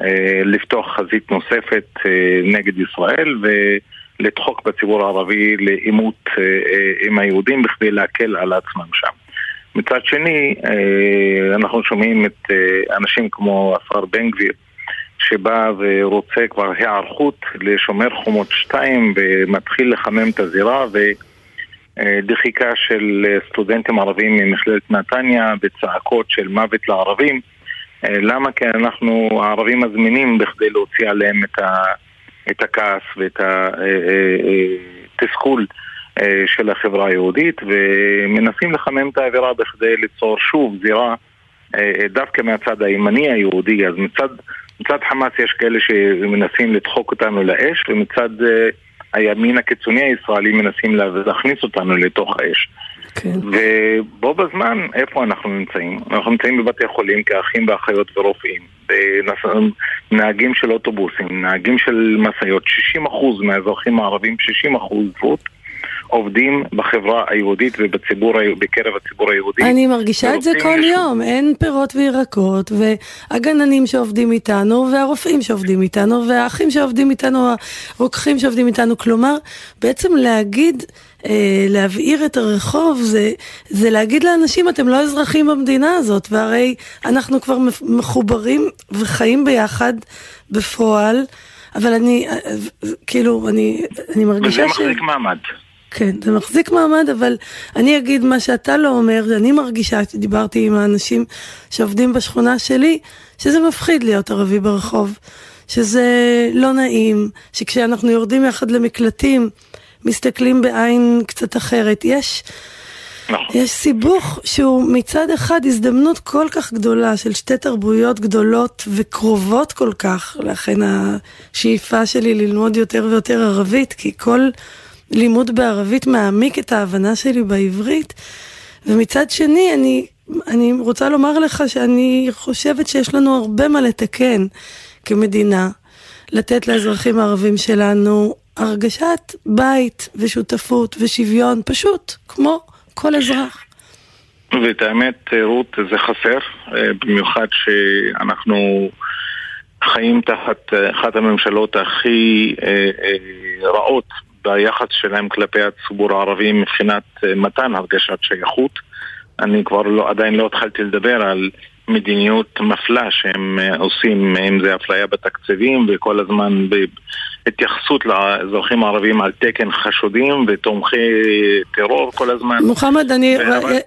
S8: אה, לפתוח חזית נוספת אה, נגד ישראל ולדחוק בציבור הערבי לעימות עם היהודים בכדי להקל על עצמם שם. מצד שני, אנחנו שומעים את אנשים כמו השר בן גביר שבא ורוצה כבר היערכות לשומר חומות 2 ומתחיל לחמם את הזירה ודחיקה של סטודנטים ערבים ממכללת נתניה וצעקות של מוות לערבים. למה? כי אנחנו הערבים מזמינים בכדי להוציא עליהם את, ה, את הכעס ואת התסכול של החברה היהודית ומנסים לחמם את האווירה בכדי ליצור שוב זירה דווקא מהצד הימני היהודי, אז מצד מצד חמאס יש כאלה שמנסים לדחוק אותנו לאש, ומצד uh, הימין הקיצוני הישראלי מנסים להכניס אותנו לתוך האש. כן. ובו בזמן, איפה אנחנו נמצאים? אנחנו נמצאים בבתי חולים כאחים ואחיות ורופאים, נהגים של אוטובוסים, נהגים של משאיות, 60% מהאזרחים הערבים, 60% זכות. עובדים בחברה היהודית ובציבור, בקרב הציבור היהודי.
S1: אני מרגישה את זה כל יום, אין פירות וירקות, והגננים שעובדים איתנו, והרופאים שעובדים איתנו, והאחים שעובדים איתנו, הרוקחים שעובדים איתנו, כלומר, בעצם להגיד... אה, להבעיר את הרחוב זה, זה להגיד לאנשים אתם לא אזרחים במדינה הזאת והרי אנחנו כבר מחוברים וחיים ביחד בפועל. אבל אני אה, כאילו אני, אני מרגישה
S8: וזה ש... וזה מחזיק מעמד
S1: כן, זה מחזיק מעמד, אבל אני אגיד מה שאתה לא אומר, אני מרגישה שדיברתי עם האנשים שעובדים בשכונה שלי, שזה מפחיד להיות ערבי ברחוב, שזה לא נעים, שכשאנחנו יורדים יחד למקלטים, מסתכלים בעין קצת אחרת. יש... נכון. יש סיבוך שהוא מצד אחד הזדמנות כל כך גדולה של שתי תרבויות גדולות וקרובות כל כך, לכן השאיפה שלי ללמוד יותר ויותר ערבית, כי כל לימוד בערבית מעמיק את ההבנה שלי בעברית, ומצד שני אני, אני רוצה לומר לך שאני חושבת שיש לנו הרבה מה לתקן כמדינה, לתת לאזרחים הערבים שלנו הרגשת בית ושותפות ושוויון, פשוט כמו כל אזרח.
S8: ואת האמת, רות, זה חסר, אה, במיוחד שאנחנו חיים תחת אה, אחת הממשלות הכי אה, רעות ביחס שלהם כלפי הציבור הערבי מבחינת מתן הרגשת שייכות. אני כבר לא, עדיין לא התחלתי לדבר על מדיניות מפלה שהם עושים, אם זה אפליה בתקציבים וכל הזמן התייחסות לאזרחים הערבים על תקן חשודים ותומכי טרור כל הזמן.
S1: מוחמד, אני,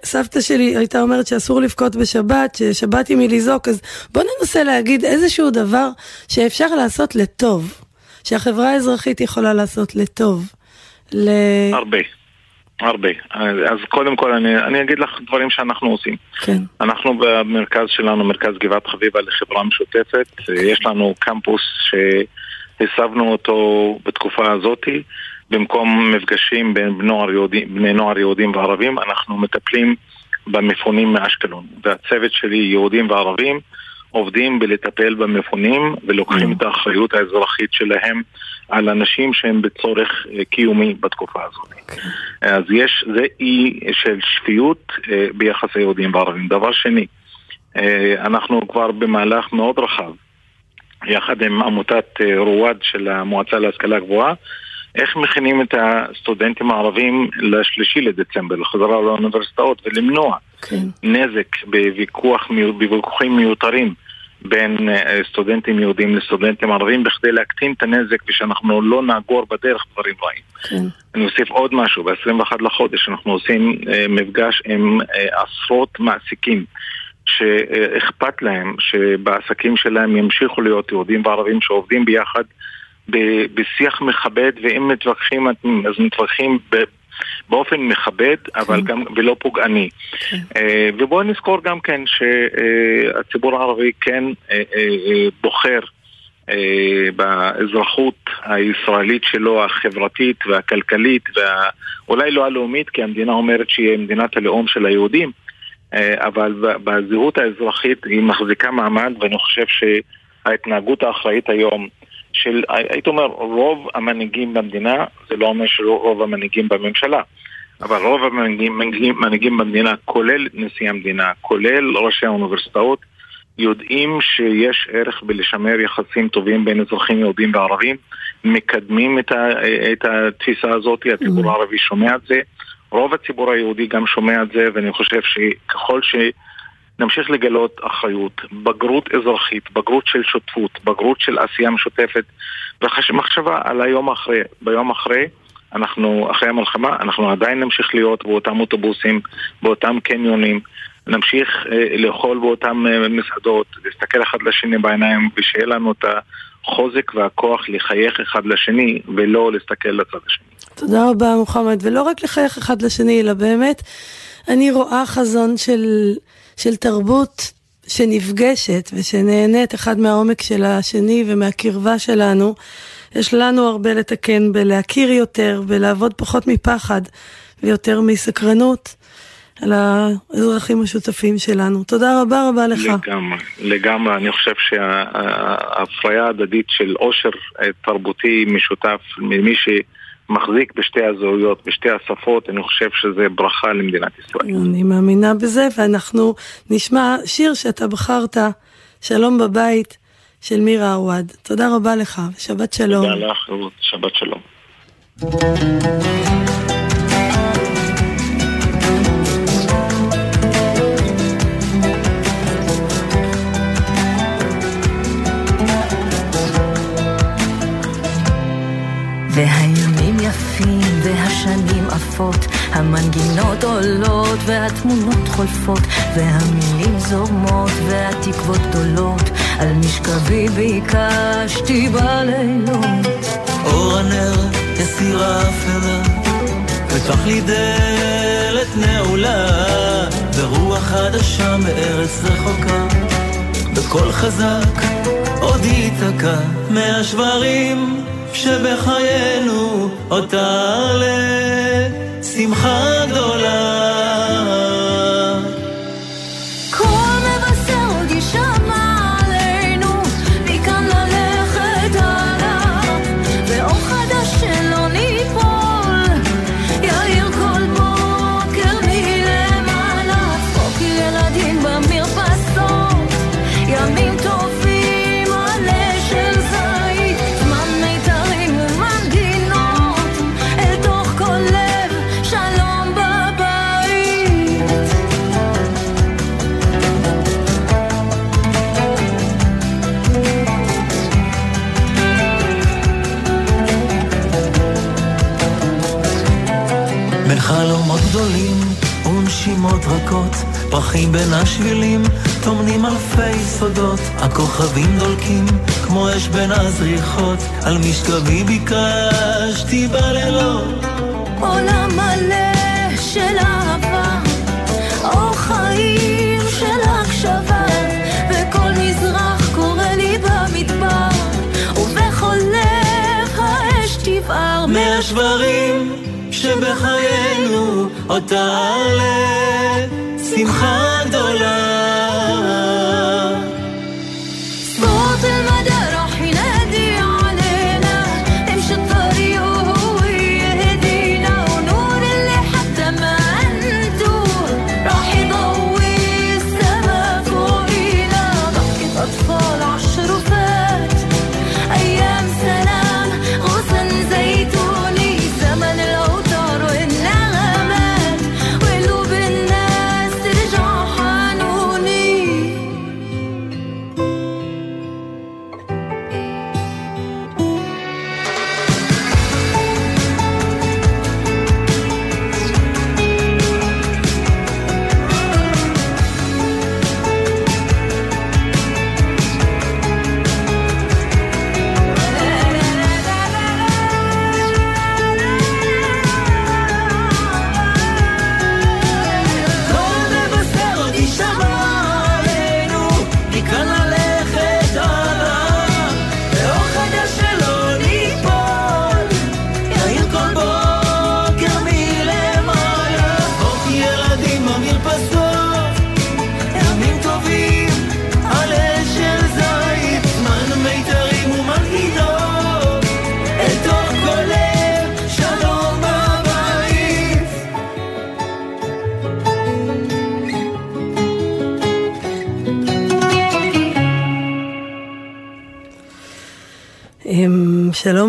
S1: סבתא שלי הייתה אומרת שאסור לבכות בשבת, ששבת היא מלזעוק, אז בוא ננסה להגיד איזשהו דבר שאפשר לעשות לטוב, שהחברה האזרחית יכולה לעשות לטוב.
S8: ל... הרבה. הרבה. אז קודם כל אני, אני אגיד לך דברים שאנחנו עושים.
S1: כן.
S8: אנחנו במרכז שלנו, מרכז גבעת חביבה לחברה משותפת, יש לנו קמפוס ש... הסבנו אותו בתקופה הזאתי. במקום מפגשים בין בני נוער, יהודים, בני נוער יהודים וערבים, אנחנו מטפלים במפונים מאשקלון. והצוות שלי, יהודים וערבים, עובדים בלטפל במפונים ולוקחים mm. את האחריות האזרחית שלהם על אנשים שהם בצורך אה, קיומי בתקופה הזאת. Okay. אוקיי. אז יש, זה אי של שפיות אה, ביחס ליהודים וערבים. דבר שני, אה, אנחנו כבר במהלך מאוד רחב יחד עם עמותת רואד של המועצה להשכלה גבוהה, איך מכינים את הסטודנטים הערבים לשלישי לדצמבר, לחזרה לאוניברסיטאות, ולמנוע okay. כן. נזק בוויכוח, בוויכוחים מיותרים בין אה, סטודנטים יהודים לסטודנטים ערבים, בכדי להקטין את הנזק ושאנחנו לא נאגור בדרך דברים רעים. כן. אני אוסיף עוד משהו, ב-21 לחודש אנחנו עושים אה, מפגש עם עשרות מעסיקים. שאכפת להם שבעסקים שלהם ימשיכו להיות יהודים וערבים שעובדים ביחד בשיח מכבד, ואם מתווכחים, אז מתווכחים באופן מכבד, אבל כן. גם, ולא פוגעני. כן. אה, ובואו נזכור גם כן שהציבור הערבי כן אה, אה, בוחר באזרחות הישראלית שלו, החברתית והכלכלית, ואולי לא הלאומית, כי המדינה אומרת שהיא מדינת הלאום של היהודים. אבל בזהות האזרחית היא מחזיקה מעמד ואני חושב שההתנהגות האחראית היום של, הייתי אומר, רוב המנהיגים במדינה, זה לא אומר שרוב המנהיגים בממשלה, אבל רוב המנהיגים מנהיגים במדינה, כולל נשיא המדינה, כולל ראשי האוניברסיטאות, יודעים שיש ערך בלשמר יחסים טובים בין אזרחים יהודים וערבים, מקדמים את, ה, את התפיסה הזאת, הציבור mm-hmm. הערבי שומע את זה, רוב הציבור היהודי גם שומע את זה, ואני חושב שככל שנמשיך לגלות אחריות, בגרות אזרחית, בגרות של שותפות, בגרות של עשייה משותפת, ומחשבה על היום אחרי. ביום אחרי, אנחנו, אחרי המלחמה, אנחנו עדיין נמשיך להיות באותם אוטובוסים, באותם קניונים, נמשיך אה, לאכול באותם אה, מסעדות, להסתכל אחד לשני בעיניים, ושיהיה לנו את החוזק והכוח לחייך אחד לשני, ולא להסתכל לצד השני.
S1: תודה רבה, מוחמד. ולא רק לחייך אחד לשני, אלא באמת, אני רואה חזון של, של תרבות שנפגשת ושנהנית אחד מהעומק של השני ומהקרבה שלנו. יש לנו הרבה לתקן בלהכיר יותר, בלעבוד פחות מפחד ויותר מסקרנות. על האזרחים השותפים שלנו. תודה רבה רבה לך.
S8: לגמרי, לגמרי. אני חושב שההפריה ההדדית של עושר תרבותי משותף ממי ש... מחזיק בשתי הזהויות, בשתי השפות, אני חושב שזה ברכה למדינת ישראל.
S1: אני מאמינה בזה, ואנחנו נשמע שיר שאתה בחרת, שלום בבית, של מירה עווד. תודה רבה לך, שבת שלום.
S8: תודה לך, שבת שלום.
S9: והשנים המנגינות עולות והתמונות חולפות והמילים זורמות והתקוות גדולות. על משכבי ביקשתי בלילות.
S10: אור הנר הסירה אפלה פתח לי דלת נעולה. ברוח חדשה מארץ רחוקה בקול חזק עוד ייתקע מהשברים שבחיינו עוד תעלה שמחה גדולה רכות, פרחים בין השבילים, טומנים אלפי סודות, הכוכבים דולקים, כמו אש בין הזריחות, על משכבי ביקשתי בלילות.
S9: עולם מלא של אהבה, אור חיים של הקשבה, וכל מזרח קורא לי במדבר, ובכל לב האש תבער
S10: מהשברים שבחיינו עוד תעלה שמחה גדולה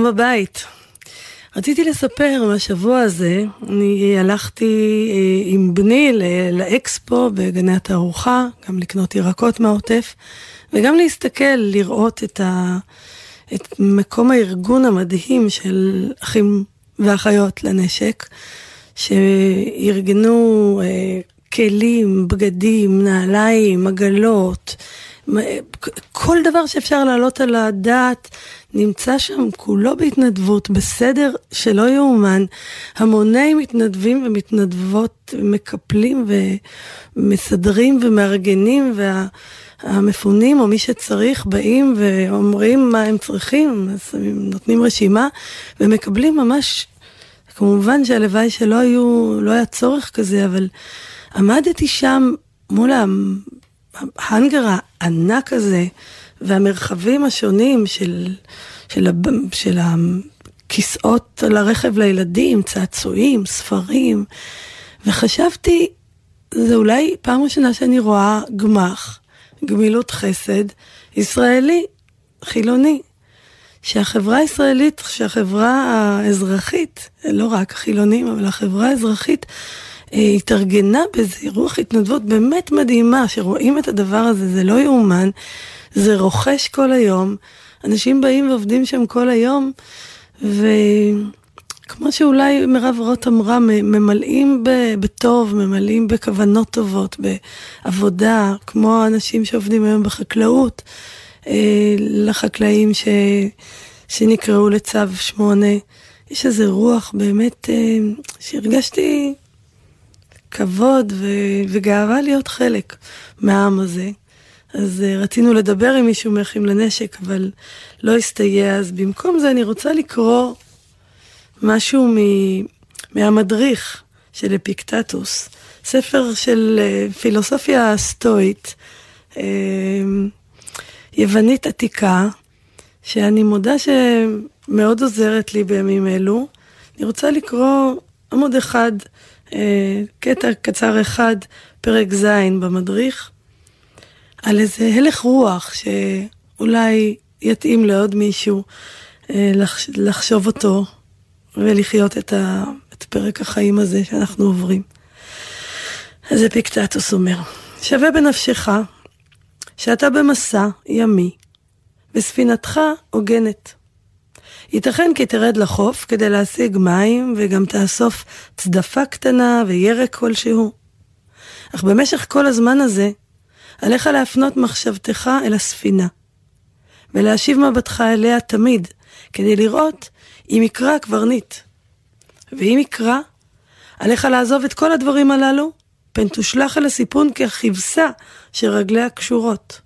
S1: שלום בבית. רציתי לספר מהשבוע הזה, אני הלכתי אה, עם בני לאקספו בגני התערוכה, גם לקנות ירקות מהעוטף, וגם להסתכל, לראות את, ה, את מקום הארגון המדהים של אחים ואחיות לנשק, שארגנו אה, כלים, בגדים, נעליים, עגלות, כל דבר שאפשר להעלות על הדעת נמצא שם כולו בהתנדבות, בסדר שלא יאומן. המוני מתנדבים ומתנדבות מקפלים ומסדרים ומארגנים, והמפונים או מי שצריך באים ואומרים מה הם צריכים, אז הם נותנים רשימה ומקבלים ממש, כמובן שהלוואי שלא היו, לא היה צורך כזה, אבל עמדתי שם מול ההנגר הענק הזה. והמרחבים השונים של, של, של הכיסאות על הרכב לילדים, צעצועים, ספרים, וחשבתי, זה אולי פעם ראשונה שאני רואה גמח, גמילות חסד, ישראלי, חילוני. שהחברה הישראלית, שהחברה האזרחית, לא רק החילונים, אבל החברה האזרחית, אה, התארגנה באיזה רוח התנדבות באמת מדהימה, שרואים את הדבר הזה, זה לא יאומן. זה רוכש כל היום, אנשים באים ועובדים שם כל היום, כמו שאולי מירב רוט אמרה, ממלאים בטוב, ממלאים בכוונות טובות, בעבודה, כמו האנשים שעובדים היום בחקלאות, אה, לחקלאים ש, שנקראו לצו שמונה. יש איזה רוח באמת אה, שהרגשתי כבוד ו, וגאווה להיות חלק מהעם הזה. אז uh, רצינו לדבר עם מישהו מאחים לנשק, אבל לא הסתייע, אז במקום זה אני רוצה לקרוא משהו מ... מהמדריך של אפיקטטוס, ספר של uh, פילוסופיה סטואית, uh, יוונית עתיקה, שאני מודה שמאוד עוזרת לי בימים אלו. אני רוצה לקרוא עמוד אחד, קטע קצר אחד, פרק ז' במדריך, על איזה הלך רוח שאולי יתאים לעוד מישהו לחשוב אותו ולחיות את פרק החיים הזה שאנחנו עוברים. אז אפיקטטוס אומר, שווה בנפשך שאתה במסע ימי וספינתך הוגנת. ייתכן כי תרד לחוף כדי להשיג מים וגם תאסוף צדפה קטנה וירק כלשהו. אך במשך כל הזמן הזה, עליך להפנות מחשבתך אל הספינה, ולהשיב מבטך אליה תמיד, כדי לראות אם יקרא קברניט. ואם יקרא, עליך לעזוב את כל הדברים הללו, פן תושלך אל הסיפון ככבשה שרגליה קשורות.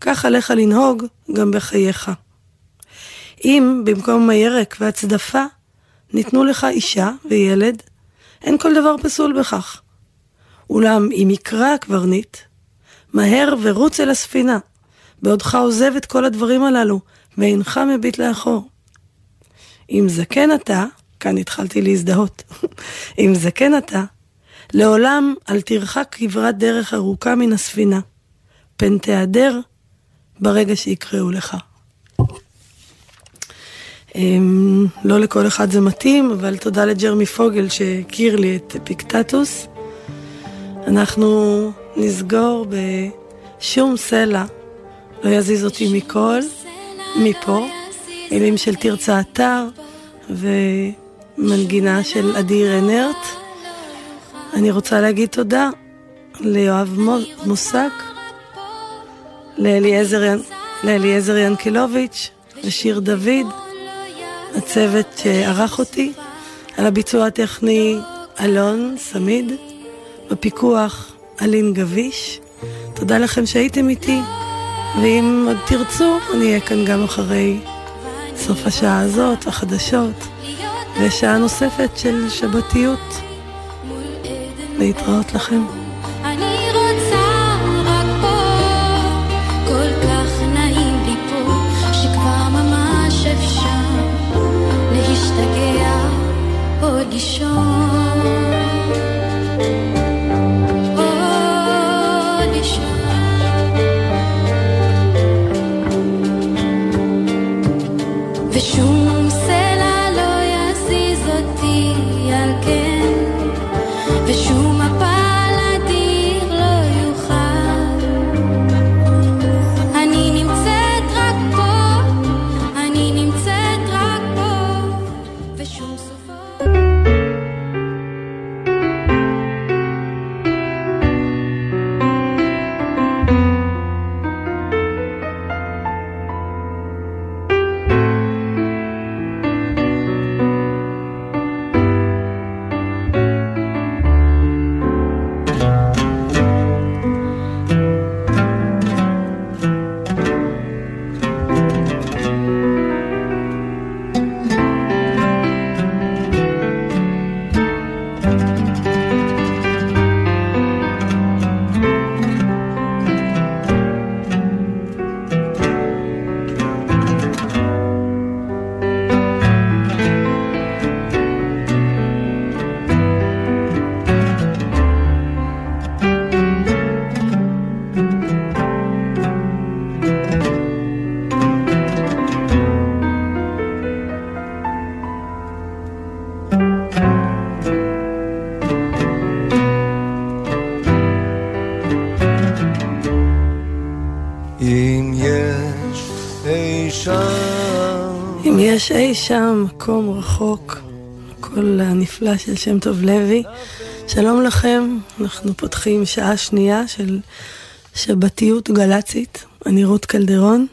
S1: כך עליך לנהוג גם בחייך. אם במקום הירק והצדפה ניתנו לך אישה וילד, אין כל דבר פסול בכך. אולם אם יקרא הקברניט, מהר ורוץ אל הספינה, בעודך עוזב את כל הדברים הללו, ואינך מביט לאחור. אם זקן אתה, כאן התחלתי להזדהות, [laughs] אם זקן אתה, לעולם אל תרחק כברת דרך ארוכה מן הספינה, פן תיעדר ברגע שיקראו לך. אמ, לא לכל אחד זה מתאים, אבל תודה לג'רמי פוגל שהכיר לי את פיקטטוס. אנחנו נסגור בשום סלע לא יזיז אותי מכל, מפה. מילים של תרצה אתר ומנגינה של אדיר אנרט. אני רוצה להגיד תודה ליואב מוסק, לאליעזר, לאליעזר ינקלוביץ', לשיר דוד, הצוות שערך אותי, על הביצוע הטכני אלון סמיד, בפיקוח אלין גביש. תודה לכם שהייתם איתי, ואם עוד תרצו, אני אהיה כאן גם אחרי סוף השעה הזאת, החדשות, ושעה נוספת של שבתיות. להתראות לכם. יש שם מקום רחוק הקול הנפלא של שם טוב לוי. שלום לכם, אנחנו פותחים שעה שנייה של שבתיות גל"צית, אני רות קלדרון,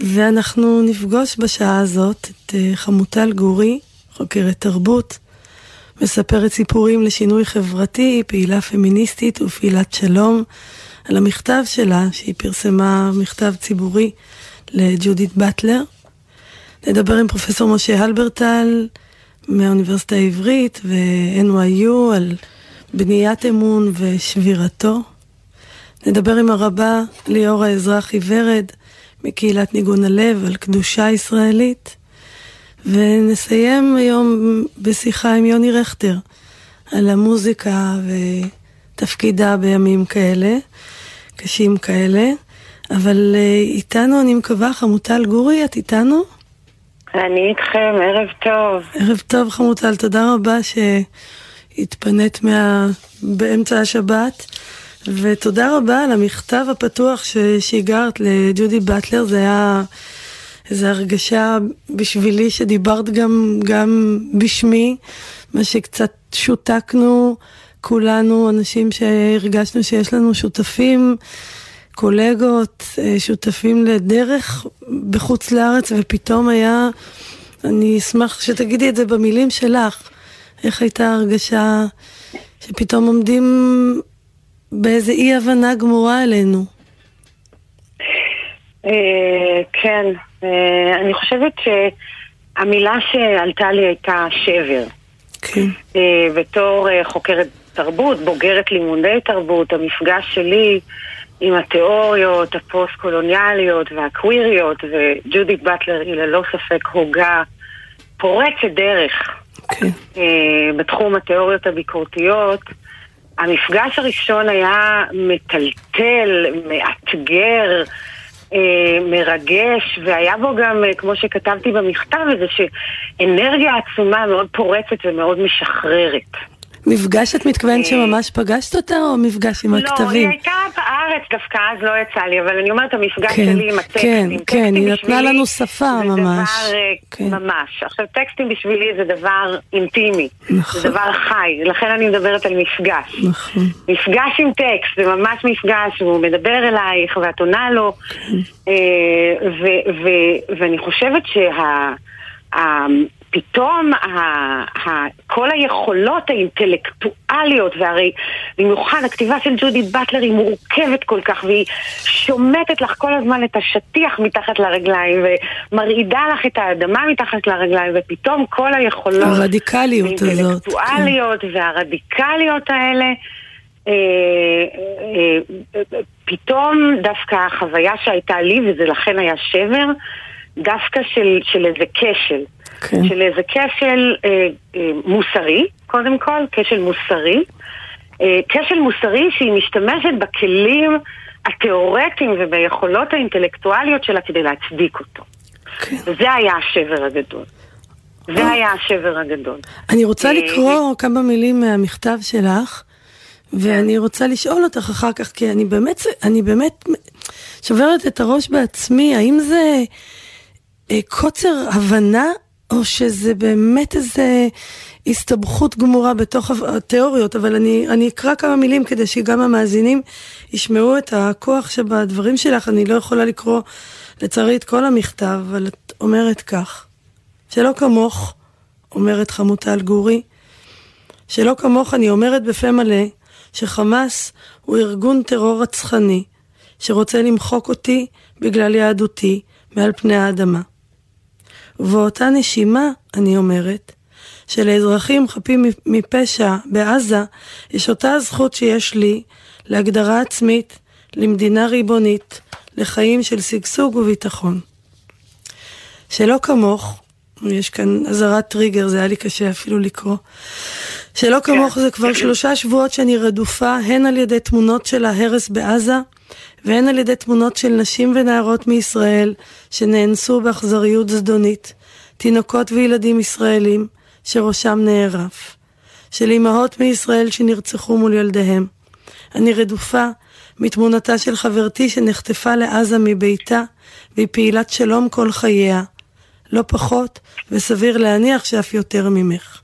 S1: ואנחנו נפגוש בשעה הזאת את אה, חמוטל גורי, חוקרת תרבות, מספרת סיפורים לשינוי חברתי, פעילה פמיניסטית ופעילת שלום, על המכתב שלה, שהיא פרסמה מכתב ציבורי לג'ודית באטלר. נדבר עם פרופסור משה הלברטל מהאוניברסיטה העברית ו-NYU על בניית אמון ושבירתו. נדבר עם הרבה ליאור האזרחי ורד מקהילת ניגון הלב על קדושה ישראלית. ונסיים היום בשיחה עם יוני רכטר על המוזיקה ותפקידה בימים כאלה, קשים כאלה. אבל אה, איתנו, אני מקווה, חמוטל גורי, את איתנו?
S11: אני איתכם, ערב טוב.
S1: ערב טוב, חמוטל, תודה רבה שהתפנית מה... באמצע השבת. ותודה רבה על המכתב הפתוח ששיגרת לג'ודי באטלר, זה היה איזו הרגשה בשבילי שדיברת גם, גם בשמי, מה שקצת שותקנו כולנו, אנשים שהרגשנו שיש לנו שותפים. קולגות, אה, שותפים לדרך בחוץ לארץ, ופתאום היה, אני אשמח שתגידי את זה במילים שלך, איך הייתה הרגשה שפתאום עומדים באיזה אי הבנה גמורה אלינו.
S11: אה, כן, אה, אני חושבת שהמילה שעלתה לי הייתה שבר.
S1: כן.
S11: בתור חוקרת תרבות, בוגרת לימודי תרבות, המפגש שלי עם התיאוריות הפוסט-קולוניאליות והקוויריות, וג'ודית באטלר היא ללא ספק הוגה פורצת דרך okay.
S1: כן.
S11: אה, בתחום התיאוריות הביקורתיות. המפגש הראשון היה מטלטל, מאתגר, אה, מרגש, והיה בו גם, אה, כמו שכתבתי במכתב הזה, שאנרגיה עצומה מאוד פורצת ומאוד משחררת.
S1: מפגש את מתכוונת אה, שממש פגשת אותה, או מפגש עם הכתבים?
S11: לא, היא הייתה בארץ דווקא, אז לא יצא לי, אבל אני אומרת, המפגש
S1: כן,
S11: שלי עם הטקסטים.
S1: כן, כן, היא נתנה לנו שפה ממש.
S11: זה דבר, אה, כן. ממש. עכשיו, טקסטים בשבילי זה דבר אינטימי.
S1: נכון.
S11: זה דבר חי, לכן אני מדברת על מפגש.
S1: נכון.
S11: מפגש עם טקסט, זה ממש מפגש, והוא מדבר אלייך, ואת עונה לו. כן. אה, ואני חושבת שה... פתאום ה, ה, כל היכולות האינטלקטואליות, והרי במיוחד הכתיבה של ג'ודי באטלר היא מורכבת כל כך, והיא שומטת לך כל הזמן את השטיח מתחת לרגליים, ומרעידה לך את האדמה מתחת לרגליים, ופתאום כל היכולות...
S1: הרדיקליות הזאת.
S11: האינטלקטואליות כן. והרדיקליות האלה. אה, אה, אה, פתאום דווקא החוויה שהייתה לי, וזה לכן היה שבר, דווקא של, של איזה כשל. כן. של איזה כשל אה, אה, מוסרי, קודם כל, כשל מוסרי. אה, כשל מוסרי שהיא משתמשת בכלים התיאורטיים וביכולות האינטלקטואליות שלה כדי להצדיק אותו. כן. וזה היה השבר הגדול. זה אה. היה השבר הגדול.
S1: אני רוצה אה, לקרוא כמה מילים מהמכתב שלך, ואני רוצה לשאול אותך אחר כך, כי אני באמת, אני באמת שוברת את הראש בעצמי, האם זה אה, קוצר הבנה או שזה באמת איזה הסתבכות גמורה בתוך התיאוריות, אבל אני, אני אקרא כמה מילים כדי שגם המאזינים ישמעו את הכוח שבדברים שלך. אני לא יכולה לקרוא לצערי את כל המכתב, אבל את אומרת כך: שלא כמוך, אומרת חמוטל גורי, שלא כמוך אני אומרת בפה מלא שחמאס הוא ארגון טרור רצחני שרוצה למחוק אותי בגלל יהדותי מעל פני האדמה. ובאותה נשימה, אני אומרת, שלאזרחים חפים מפשע בעזה יש אותה הזכות שיש לי להגדרה עצמית, למדינה ריבונית, לחיים של שגשוג וביטחון. שלא כמוך, יש כאן אזהרת טריגר, זה היה לי קשה אפילו לקרוא. שלא כמוך כן. זה כבר [clears throat] שלושה שבועות שאני רדופה, הן על ידי תמונות של ההרס בעזה, והן על ידי תמונות של נשים ונערות מישראל שנאנסו באכזריות זדונית, תינוקות וילדים ישראלים שראשם נערף, של אמהות מישראל שנרצחו מול ילדיהם. אני רדופה מתמונתה של חברתי שנחטפה לעזה מביתה והיא פעילת שלום כל חייה, לא פחות וסביר להניח שאף יותר ממך.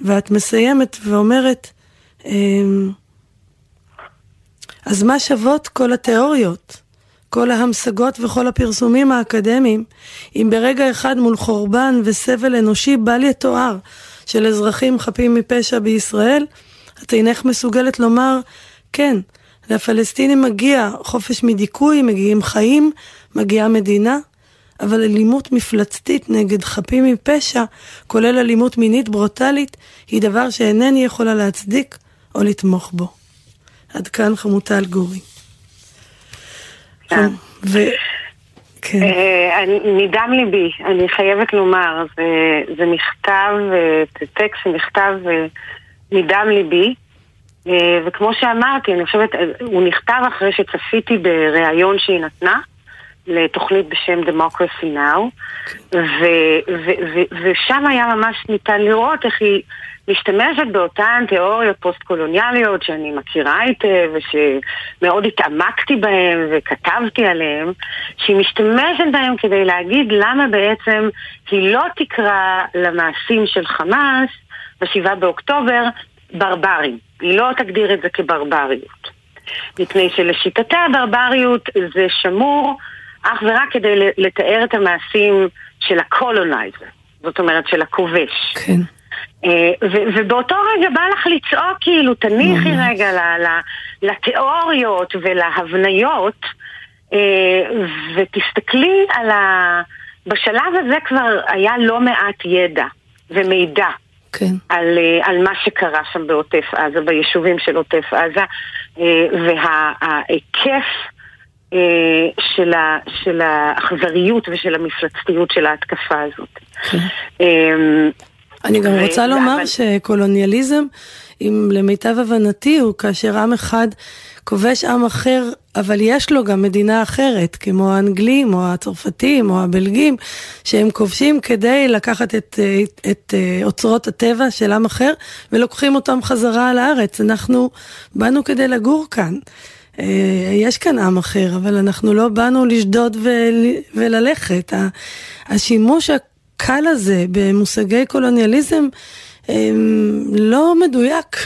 S1: ואת מסיימת ואומרת, אמ, אז מה שוות כל התיאוריות, כל ההמשגות וכל הפרסומים האקדמיים, אם ברגע אחד מול חורבן וסבל אנושי בל יתואר של אזרחים חפים מפשע בישראל, את אינך מסוגלת לומר, כן, לפלסטינים מגיע חופש מדיכוי, מגיעים חיים, מגיעה מדינה, אבל אלימות מפלצתית נגד חפים מפשע, כולל אלימות מינית ברוטלית, היא דבר שאינני יכולה להצדיק או לתמוך בו. עד כאן חמוטל גורי.
S11: כן.
S1: ו... כן.
S11: אה, מדם ליבי, אני חייבת לומר, זה, זה נכתב, אה, זה טקסט שנכתב אה, מדם ליבי, וכמו שאמרתי, אני חושבת, הוא נכתב אחרי שצפיתי בריאיון שהיא נתנה לתוכנית בשם Democracy Now, ושם היה ממש ניתן לראות איך היא משתמשת באותן תיאוריות פוסט-קולוניאליות שאני מכירה היטב ושמאוד התעמקתי בהן וכתבתי עליהן, שהיא משתמשת בהן כדי להגיד למה בעצם היא לא תקרא למעשים של חמאס ב-7 באוקטובר ברברים. היא לא תגדיר את זה כברבריות. מפני שלשיטתה ברבריות זה שמור אך ורק כדי לתאר את המעשים של ה colonizer, זאת אומרת של הכובש.
S1: כן.
S11: אה, ובאותו רגע בא לך לצעוק כאילו, תניחי רגע לתיאוריות ולהבניות אה, ותסתכלי על ה... בשלב הזה כבר היה לא מעט ידע ומידע
S1: כן.
S11: על, אה, על מה שקרה שם בעוטף עזה, ביישובים של עוטף עזה, וההיקף של, ה, של האכזריות ושל המפלצתיות של ההתקפה הזאת. כן.
S1: אני גם רוצה לומר שקולוניאליזם, אם למיטב הבנתי, הוא כאשר עם אחד כובש עם אחר, אבל יש לו גם מדינה אחרת, כמו האנגלים, או הצרפתים, או הבלגים, שהם כובשים כדי לקחת את, את, את אה, אוצרות הטבע של עם אחר, ולוקחים אותם חזרה על הארץ. אנחנו באנו כדי לגור כאן. אה, יש כאן עם אחר, אבל אנחנו לא באנו לשדוד וללכת. השימוש הקל הזה במושגי קולוניאליזם לא מדויק. [laughs]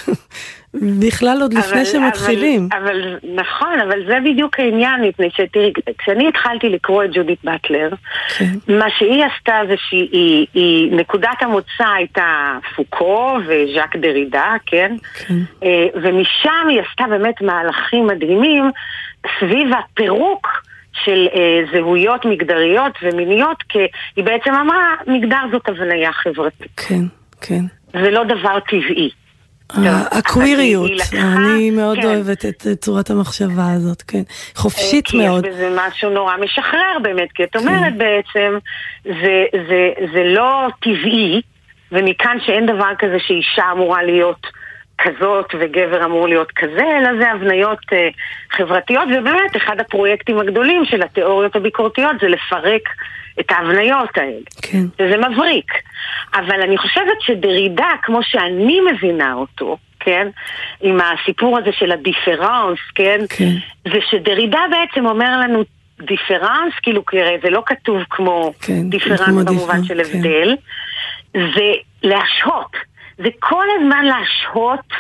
S1: בכלל עוד לפני אבל, שמתחילים.
S11: אבל, אבל נכון, אבל זה בדיוק העניין, מפני שתראי, כשאני התחלתי לקרוא את ג'ודית באטלר, כן. מה שהיא עשתה זה שהיא, היא, נקודת המוצא הייתה פוקו וז'אק דרידה, כן? כן? אה, ומשם היא עשתה באמת מהלכים מדהימים סביב הפירוק של אה, זהויות מגדריות ומיניות, כי היא בעצם אמרה, מגדר זאת הבניה חברתית.
S1: כן, כן.
S11: זה לא דבר טבעי.
S1: הקוויריות, אני מאוד כן. אוהבת את צורת המחשבה הזאת, כן. חופשית מאוד.
S11: כי יש בזה משהו נורא משחרר באמת, כי את כן. אומרת בעצם, זה לא טבעי, ומכאן שאין דבר כזה שאישה אמורה להיות כזאת וגבר אמור להיות כזה, אלא זה הבניות אה, חברתיות, ובאמת אחד הפרויקטים הגדולים של התיאוריות הביקורתיות זה לפרק את ההבניות האלה.
S1: כן.
S11: וזה מבריק. אבל אני חושבת שדרידה, כמו שאני מבינה אותו, כן? עם הסיפור הזה של ה différance, כן?
S1: כן.
S11: זה שדרידה בעצם אומר לנו différance, כאילו, הרי זה לא כתוב כמו כן, difference במובן difference, של כן. הבדל, כן. זה להשהות. זה כל הזמן להשהות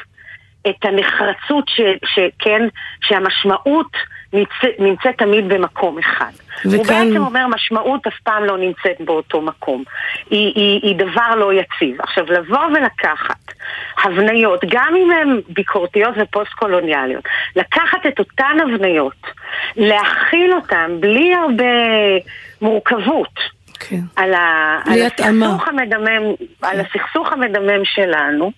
S11: את הנחרצות ש, שכן, שהמשמעות נמצא, נמצאת תמיד במקום אחד. וכאן... הוא בעצם אומר משמעות אף פעם לא נמצאת באותו מקום. היא, היא, היא דבר לא יציב. עכשיו לבוא ולקחת הבניות, גם אם הן ביקורתיות ופוסט-קולוניאליות, לקחת את אותן הבניות, להכיל אותן בלי הרבה מורכבות.
S1: כן.
S11: על, ה, על, הסכסוך המדמם, כן. על הסכסוך המדמם שלנו.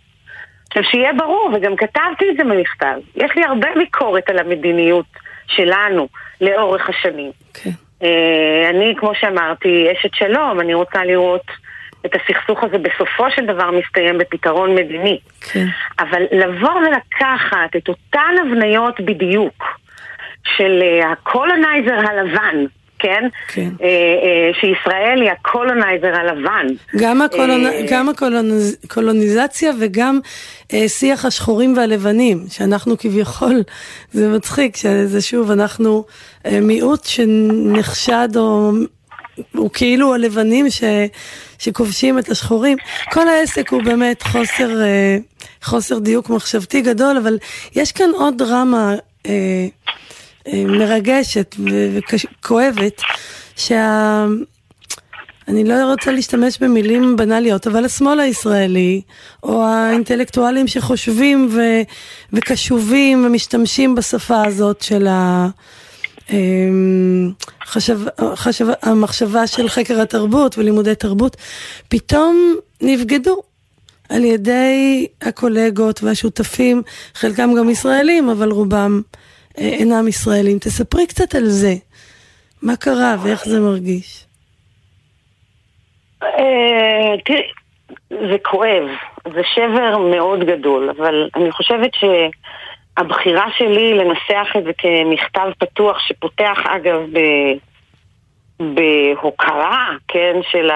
S11: עכשיו שיהיה ברור, וגם כתבתי את זה במכתב, יש לי הרבה ביקורת על המדיניות שלנו לאורך השנים.
S1: כן.
S11: אה, אני, כמו שאמרתי, אשת שלום, אני רוצה לראות את הסכסוך הזה בסופו של דבר מסתיים בפתרון מדיני.
S1: כן.
S11: אבל לבוא ולקחת את אותן הבניות בדיוק של אה, ה colonizer הלבן, כן?
S1: כן.
S11: אה, אה, שישראל היא ה colonizer הלבן.
S1: גם, ה colon... אה, גם הקולוניזציה וגם אה, שיח השחורים והלבנים, שאנחנו כביכול, [laughs] זה מצחיק, שזה שוב, אנחנו אה, מיעוט שנחשד או הוא כאילו הלבנים ש, שכובשים את השחורים. כל העסק הוא באמת חוסר, אה, חוסר דיוק מחשבתי גדול, אבל יש כאן עוד דרמה אה, אה, מרגשת וכואבת, שה... לא רוצה להשתמש במילים בנאליות, אבל השמאל הישראלי, או האינטלקטואלים שחושבים ו, וקשובים ומשתמשים בשפה הזאת של ה... אמ, חשב, חשב, המחשבה של חקר התרבות ולימודי תרבות, פתאום נבגדו על ידי הקולגות והשותפים, חלקם גם ישראלים, אבל רובם אינם ישראלים. תספרי קצת על זה. מה קרה ואיך זה מרגיש?
S11: אה, תראי, זה כואב, זה שבר מאוד גדול, אבל אני חושבת שהבחירה שלי לנסח את זה כמכתב פתוח, שפותח אגב ב... בהוקרה, כן, של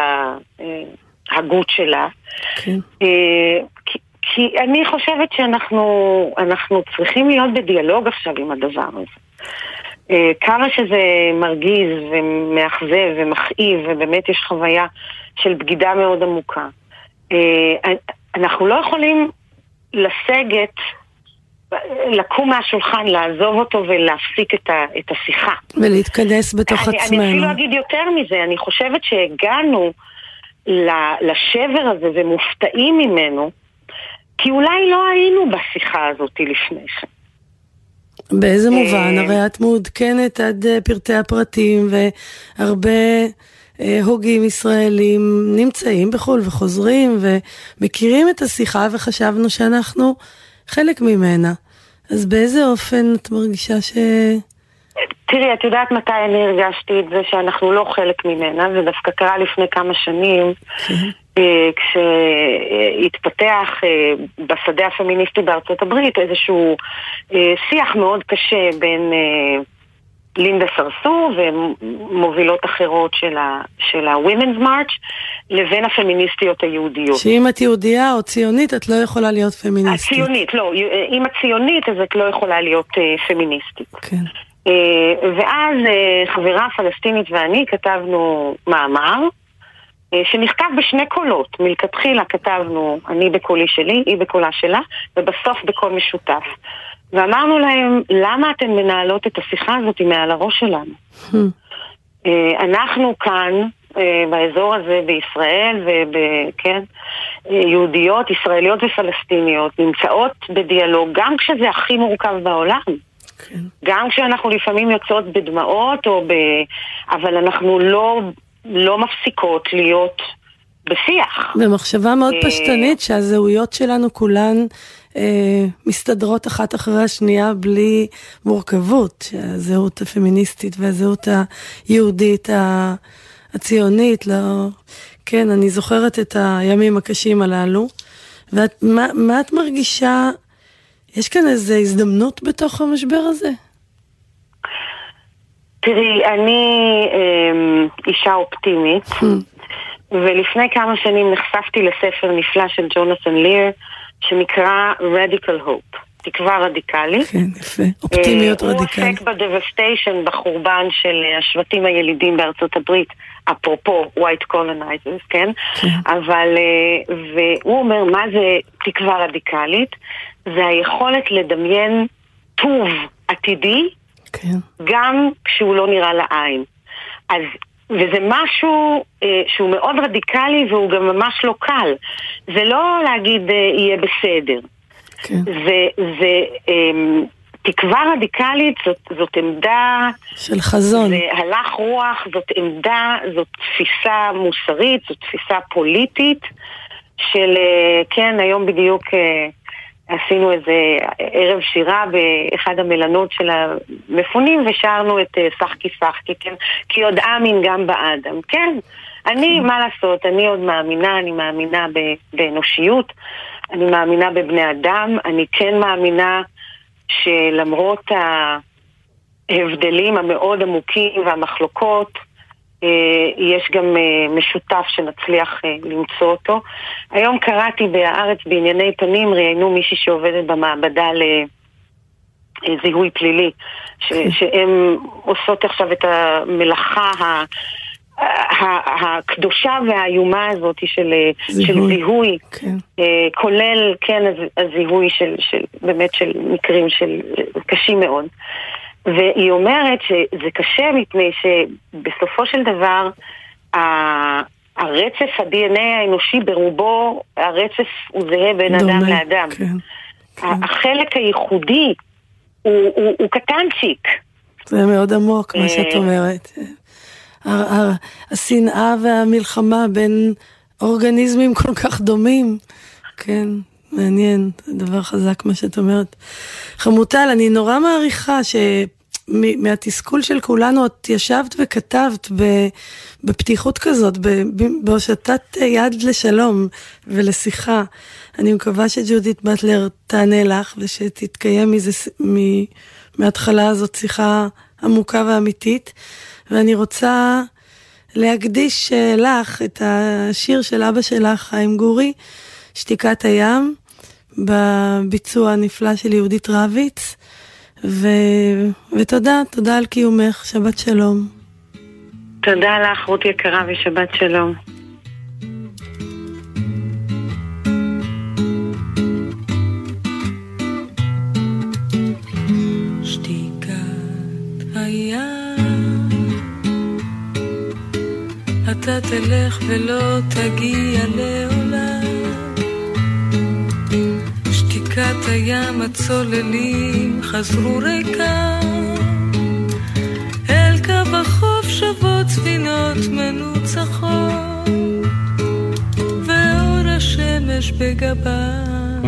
S11: ההגות שלה. כן. כי, אני חושבת שאנחנו צריכים להיות בדיאלוג עכשיו עם הדבר הזה. אה, כמה שזה מרגיז ומאכזב ומכאיב, ובאמת יש חוויה של בגידה מאוד עמוקה. אה, אנחנו לא יכולים לסגת, לקום מהשולחן, לעזוב אותו ולהפסיק את, ה, את השיחה.
S1: ולהתכנס בתוך
S11: אני,
S1: עצמנו.
S11: אני אפילו אגיד יותר מזה, אני חושבת שהגענו לשבר הזה ומופתעים ממנו, כי אולי לא היינו בשיחה הזאת לפני כן.
S1: באיזה מובן? הרי את מעודכנת עד אה, פרטי הפרטים והרבה אה, הוגים ישראלים נמצאים בחו"ל וחוזרים ומכירים את השיחה וחשבנו שאנחנו חלק ממנה. אז באיזה אופן את מרגישה ש...
S11: תראי, את יודעת מתי אני הרגשתי את זה שאנחנו לא חלק ממנה, זה דווקא קרה לפני כמה שנים, כן. אה, כשהתפתח אה, בשדה הפמיניסטי בארצות הברית איזשהו אה, שיח מאוד קשה בין לינדה סרסור ומובילות אחרות של ה-Women's March לבין הפמיניסטיות היהודיות.
S1: שאם את יהודייה או ציונית, את לא יכולה להיות פמיניסטית.
S11: הציונית, לא. אם את ציונית, אז את לא יכולה להיות פמיניסטית.
S1: כן.
S11: ואז חברה פלסטינית ואני כתבנו מאמר. אה, שנכתב בשני קולות. מלכתחילה כתבנו אני בקולי שלי, היא בקולה שלה, ובסוף בקול משותף. ואמרנו להם, למה אתן מנהלות את השיחה הזאת מעל הראש שלנו? Hmm. אה, אנחנו כאן, אה, באזור הזה בישראל, וכן, יהודיות, ישראליות ופלסטיניות, נמצאות בדיאלוג, גם כשזה הכי מורכב בעולם. כן. גם כשאנחנו לפעמים יוצאות בדמעות, ב... אבל אנחנו לא לא מפסיקות להיות בשיח.
S1: במחשבה מאוד אה, פשטנית שהזהויות שלנו כולן אה, מסתדרות אחת אחרי השנייה בלי מורכבות, שהזהות הפמיניסטית והזהות היהודית הציונית, לא... כן, אני זוכרת את הימים הקשים הללו. ומה את מרגישה, יש כאן איזו הזדמנות בתוך המשבר הזה?
S11: תראי, אני אה, אישה אופטימית, hmm. ולפני כמה שנים נחשפתי לספר נפלא של ג'ונתן ליר, שנקרא Radical Hope, תקווה רדיקלית.
S1: כן, יפה, אופטימיות רדיקלית.
S11: הוא עוסק בדבסטיישן, בחורבן של השבטים הילידים בארצות הברית, אפרופו white colonizers, כן? כן. אבל, אה, והוא אומר, מה זה תקווה רדיקלית? זה היכולת לדמיין טוב עתידי כן. גם כשהוא לא נראה לעין. אז, וזה משהו אה, שהוא מאוד רדיקלי והוא גם ממש לא קל. זה לא להגיד אה, יהיה בסדר. כן. זה, זה אה, תקווה רדיקלית, זאת, זאת עמדה...
S1: של חזון.
S11: זה הלך רוח, זאת עמדה, זאת תפיסה מוסרית, זאת תפיסה פוליטית של, אה, כן, היום בדיוק... אה, עשינו איזה ערב שירה באחד המלונות של המפונים ושרנו את אה, שחקי שחקי, כן? כי עוד אמין גם באדם, כן? אני. מה לעשות, אני עוד מאמינה, אני מאמינה באנושיות, אני מאמינה בבני אדם, אני כן מאמינה שלמרות ההבדלים המאוד עמוקים והמחלוקות, יש גם אה, משותף שנצליח אה, למצוא אותו. היום קראתי בהארץ בענייני פנים, ראיינו מישהי שעובדת במעבדה לזיהוי פלילי, ש- כן. שהן עושות עכשיו את המלאכה הקדושה והאיומה הזאת של זיהוי, של זיהוי
S1: כן.
S11: כולל, כן, הזיהוי של, של, באמת של מקרים של קשים מאוד. והיא אומרת שזה קשה מפני שבסופו של דבר הרצף ה-DNA האנושי ברובו, הרצף הוא זהה בין
S1: דומה,
S11: אדם לאדם.
S1: כן, כן.
S11: החלק הייחודי הוא, הוא, הוא קטנצ'יק.
S1: זה מאוד עמוק מה שאת
S11: אה,
S1: אומרת. השנאה והמלחמה בין אורגניזמים כל כך דומים. כן, מעניין, דבר חזק מה שאת אומרת. חמוטל, אני נורא מעריכה שמהתסכול של כולנו את ישבת וכתבת בפתיחות כזאת, בהושטת יד לשלום ולשיחה. אני מקווה שג'ודית באטלר תענה לך ושתתקיים מזה, מ- מההתחלה הזאת שיחה עמוקה ואמיתית. ואני רוצה להקדיש אה, לך את השיר של אבא שלך, חיים גורי, שתיקת הים, בביצוע הנפלא של יהודית רביץ. ו... ותודה, תודה על קיומך, שבת שלום.
S11: תודה לך, רות יקרה, ושבת שלום.
S12: אתה תלך ולא תגיע לעולם שתיקת הים הצוללים חזרו ריקם אל קו החוף שבות ספינות מנוצחות ואור השמש בגבם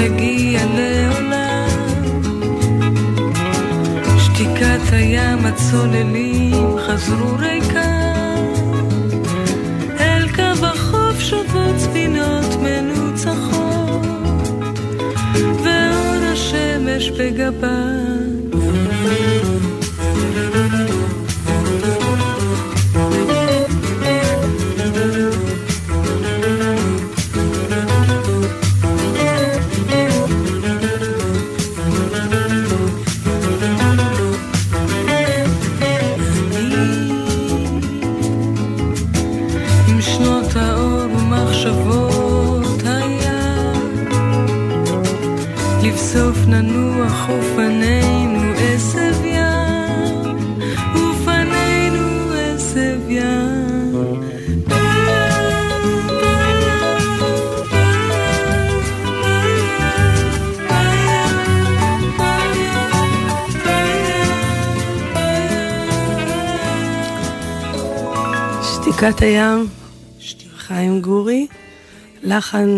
S12: תגיע לעולם. שתיקת הים הצוללים חזרו ריקם אל קו החוף שובות ספינות מנוצחות. ואור השמש בגבם
S1: שתיקת הים, חיים גורי, לחן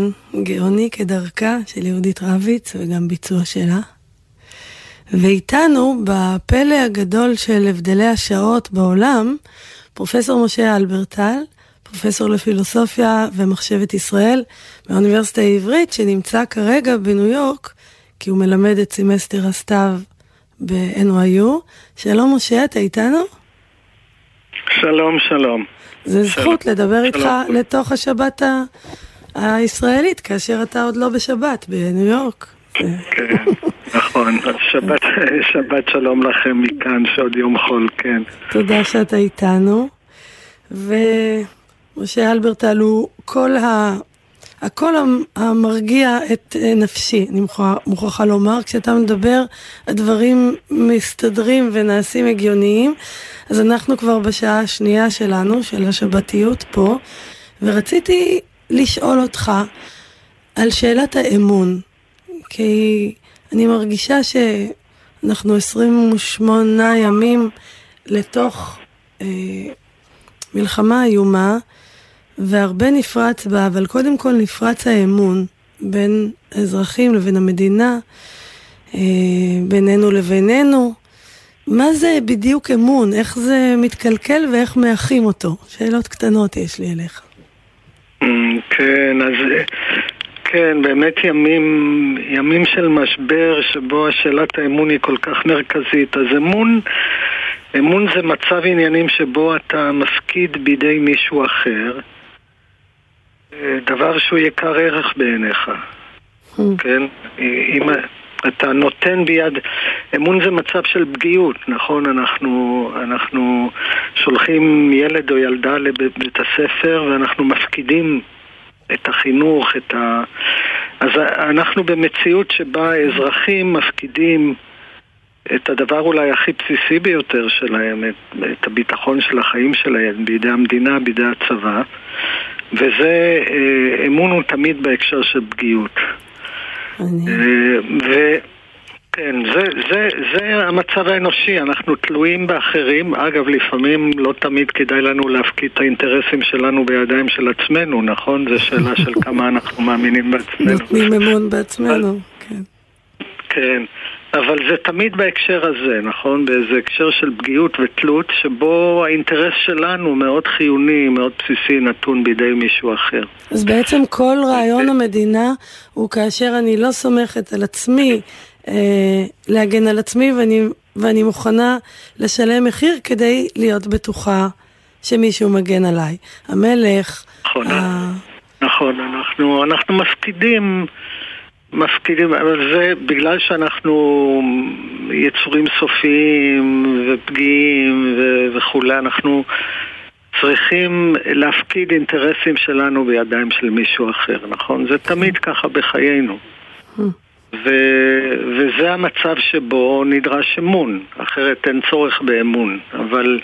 S1: גאוני כדרכה של יהודית רביץ וגם ביצוע שלה. ואיתנו, בפלא הגדול של הבדלי השעות בעולם, פרופסור משה הלברטל, פרופסור לפילוסופיה ומחשבת ישראל מהאוניברסיטה העברית, שנמצא כרגע בניו יורק, כי הוא מלמד את סמסטר הסתיו ב-NYU. שלום משה, אתה איתנו?
S13: שלום, שלום.
S1: זה. זכות לדבר איתך. לתוך השבת הישראלית, כאשר אתה עוד לא בשבת בניו יורק.
S13: כן, נכון. שבת, שבת שלום לכם מכאן, שעוד יום חול, כן.
S1: תודה שאתה איתנו. ומשה אלברטל הוא כל ה... הקול המ- המרגיע את אה, נפשי, אני מוכרחה, מוכרחה לומר, כשאתה מדבר, הדברים מסתדרים ונעשים הגיוניים, אז אנחנו כבר בשעה השנייה שלנו, של השבתיות פה, ורציתי לשאול אותך על שאלת האמון, כי אני מרגישה שאנחנו 28 ימים לתוך אה, מלחמה איומה, והרבה נפרץ בה, אבל קודם כל נפרץ האמון בין האזרחים לבין המדינה, אה, בינינו לבינינו. מה זה בדיוק אמון? איך זה מתקלקל ואיך מאחים אותו? שאלות קטנות יש לי אליך.
S13: כן, אז כן, באמת ימים, ימים של משבר שבו שאלת האמון היא כל כך מרכזית. אז אמון, אמון זה מצב עניינים שבו אתה מפקיד בידי מישהו אחר דבר שהוא יקר ערך בעיניך, כן? אם אתה נותן ביד, אמון זה מצב של פגיעות, נכון? אנחנו, אנחנו שולחים ילד או ילדה לבית הספר ואנחנו מפקידים את החינוך, את ה... אז אנחנו במציאות שבה האזרחים מפקידים את הדבר אולי הכי בסיסי ביותר שלהם, את, את הביטחון של החיים שלהם בידי המדינה, בידי הצבא וזה, אה, אמון הוא תמיד בהקשר של פגיעות. אה, וכן, זה, זה, זה המצב האנושי, אנחנו תלויים באחרים. אגב, לפעמים לא תמיד כדאי לנו להפקיד את האינטרסים שלנו בידיים של עצמנו, נכון? זו שאלה של כמה אנחנו מאמינים בעצמנו.
S1: נותנים אמון בעצמנו, כן.
S13: כן. אבל זה תמיד בהקשר הזה, נכון? באיזה הקשר של פגיעות ותלות, שבו האינטרס שלנו מאוד חיוני, מאוד בסיסי, נתון בידי מישהו אחר.
S1: אז בעצם כל רעיון המדינה הוא כאשר אני לא סומכת על עצמי אה, להגן על עצמי ואני, ואני מוכנה לשלם מחיר כדי להיות בטוחה שמישהו מגן עליי. המלך...
S13: נכון, ה... נכון, אנחנו, אנחנו מפקידים... מפקידים, אבל זה בגלל שאנחנו יצורים סופיים ופגיעים ו- וכולי, אנחנו צריכים להפקיד אינטרסים שלנו בידיים של מישהו אחר, נכון? זה תמיד ככה בחיינו. ו- וזה המצב שבו נדרש אמון, אחרת אין צורך באמון. אבל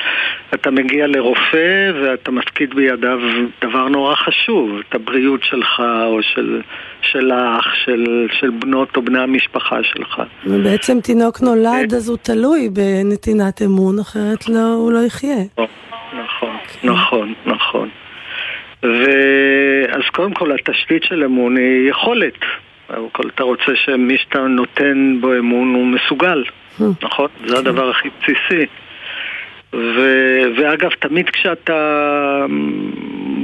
S13: אתה מגיע לרופא ואתה מפקיד בידיו דבר נורא חשוב, את הבריאות שלך או של, של האח, של, של בנות או בני המשפחה שלך.
S1: ובעצם תינוק נולד אז הוא תלוי בנתינת אמון, אחרת לא, הוא לא יחיה.
S13: נכון, נכון, נכון. ואז קודם כל התשתית של אמון היא יכולת. אתה רוצה שמי שאתה נותן בו אמון הוא מסוגל, נכון? זה הדבר הכי בסיסי. ו... ואגב, תמיד כשאתה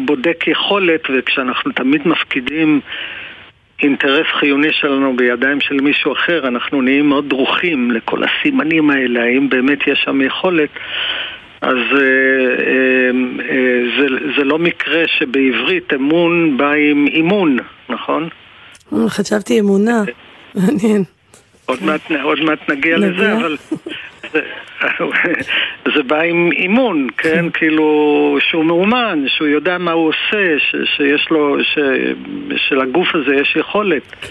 S13: בודק יכולת וכשאנחנו תמיד מפקידים אינטרס חיוני שלנו בידיים של מישהו אחר, אנחנו נהיים מאוד דרוכים לכל הסימנים האלה, האם באמת יש שם יכולת. אז אה, אה, אה, זה, זה לא מקרה שבעברית אמון בא עם אימון, נכון?
S1: חשבתי אמונה, [laughs] מעניין.
S13: עוד מעט, עוד מעט נגיע לזה, אבל זה, [laughs] זה בא עם אימון, כן? [laughs] כאילו שהוא מאומן, שהוא יודע מה הוא עושה, ש, שיש לו, ש, שלגוף הזה יש יכולת.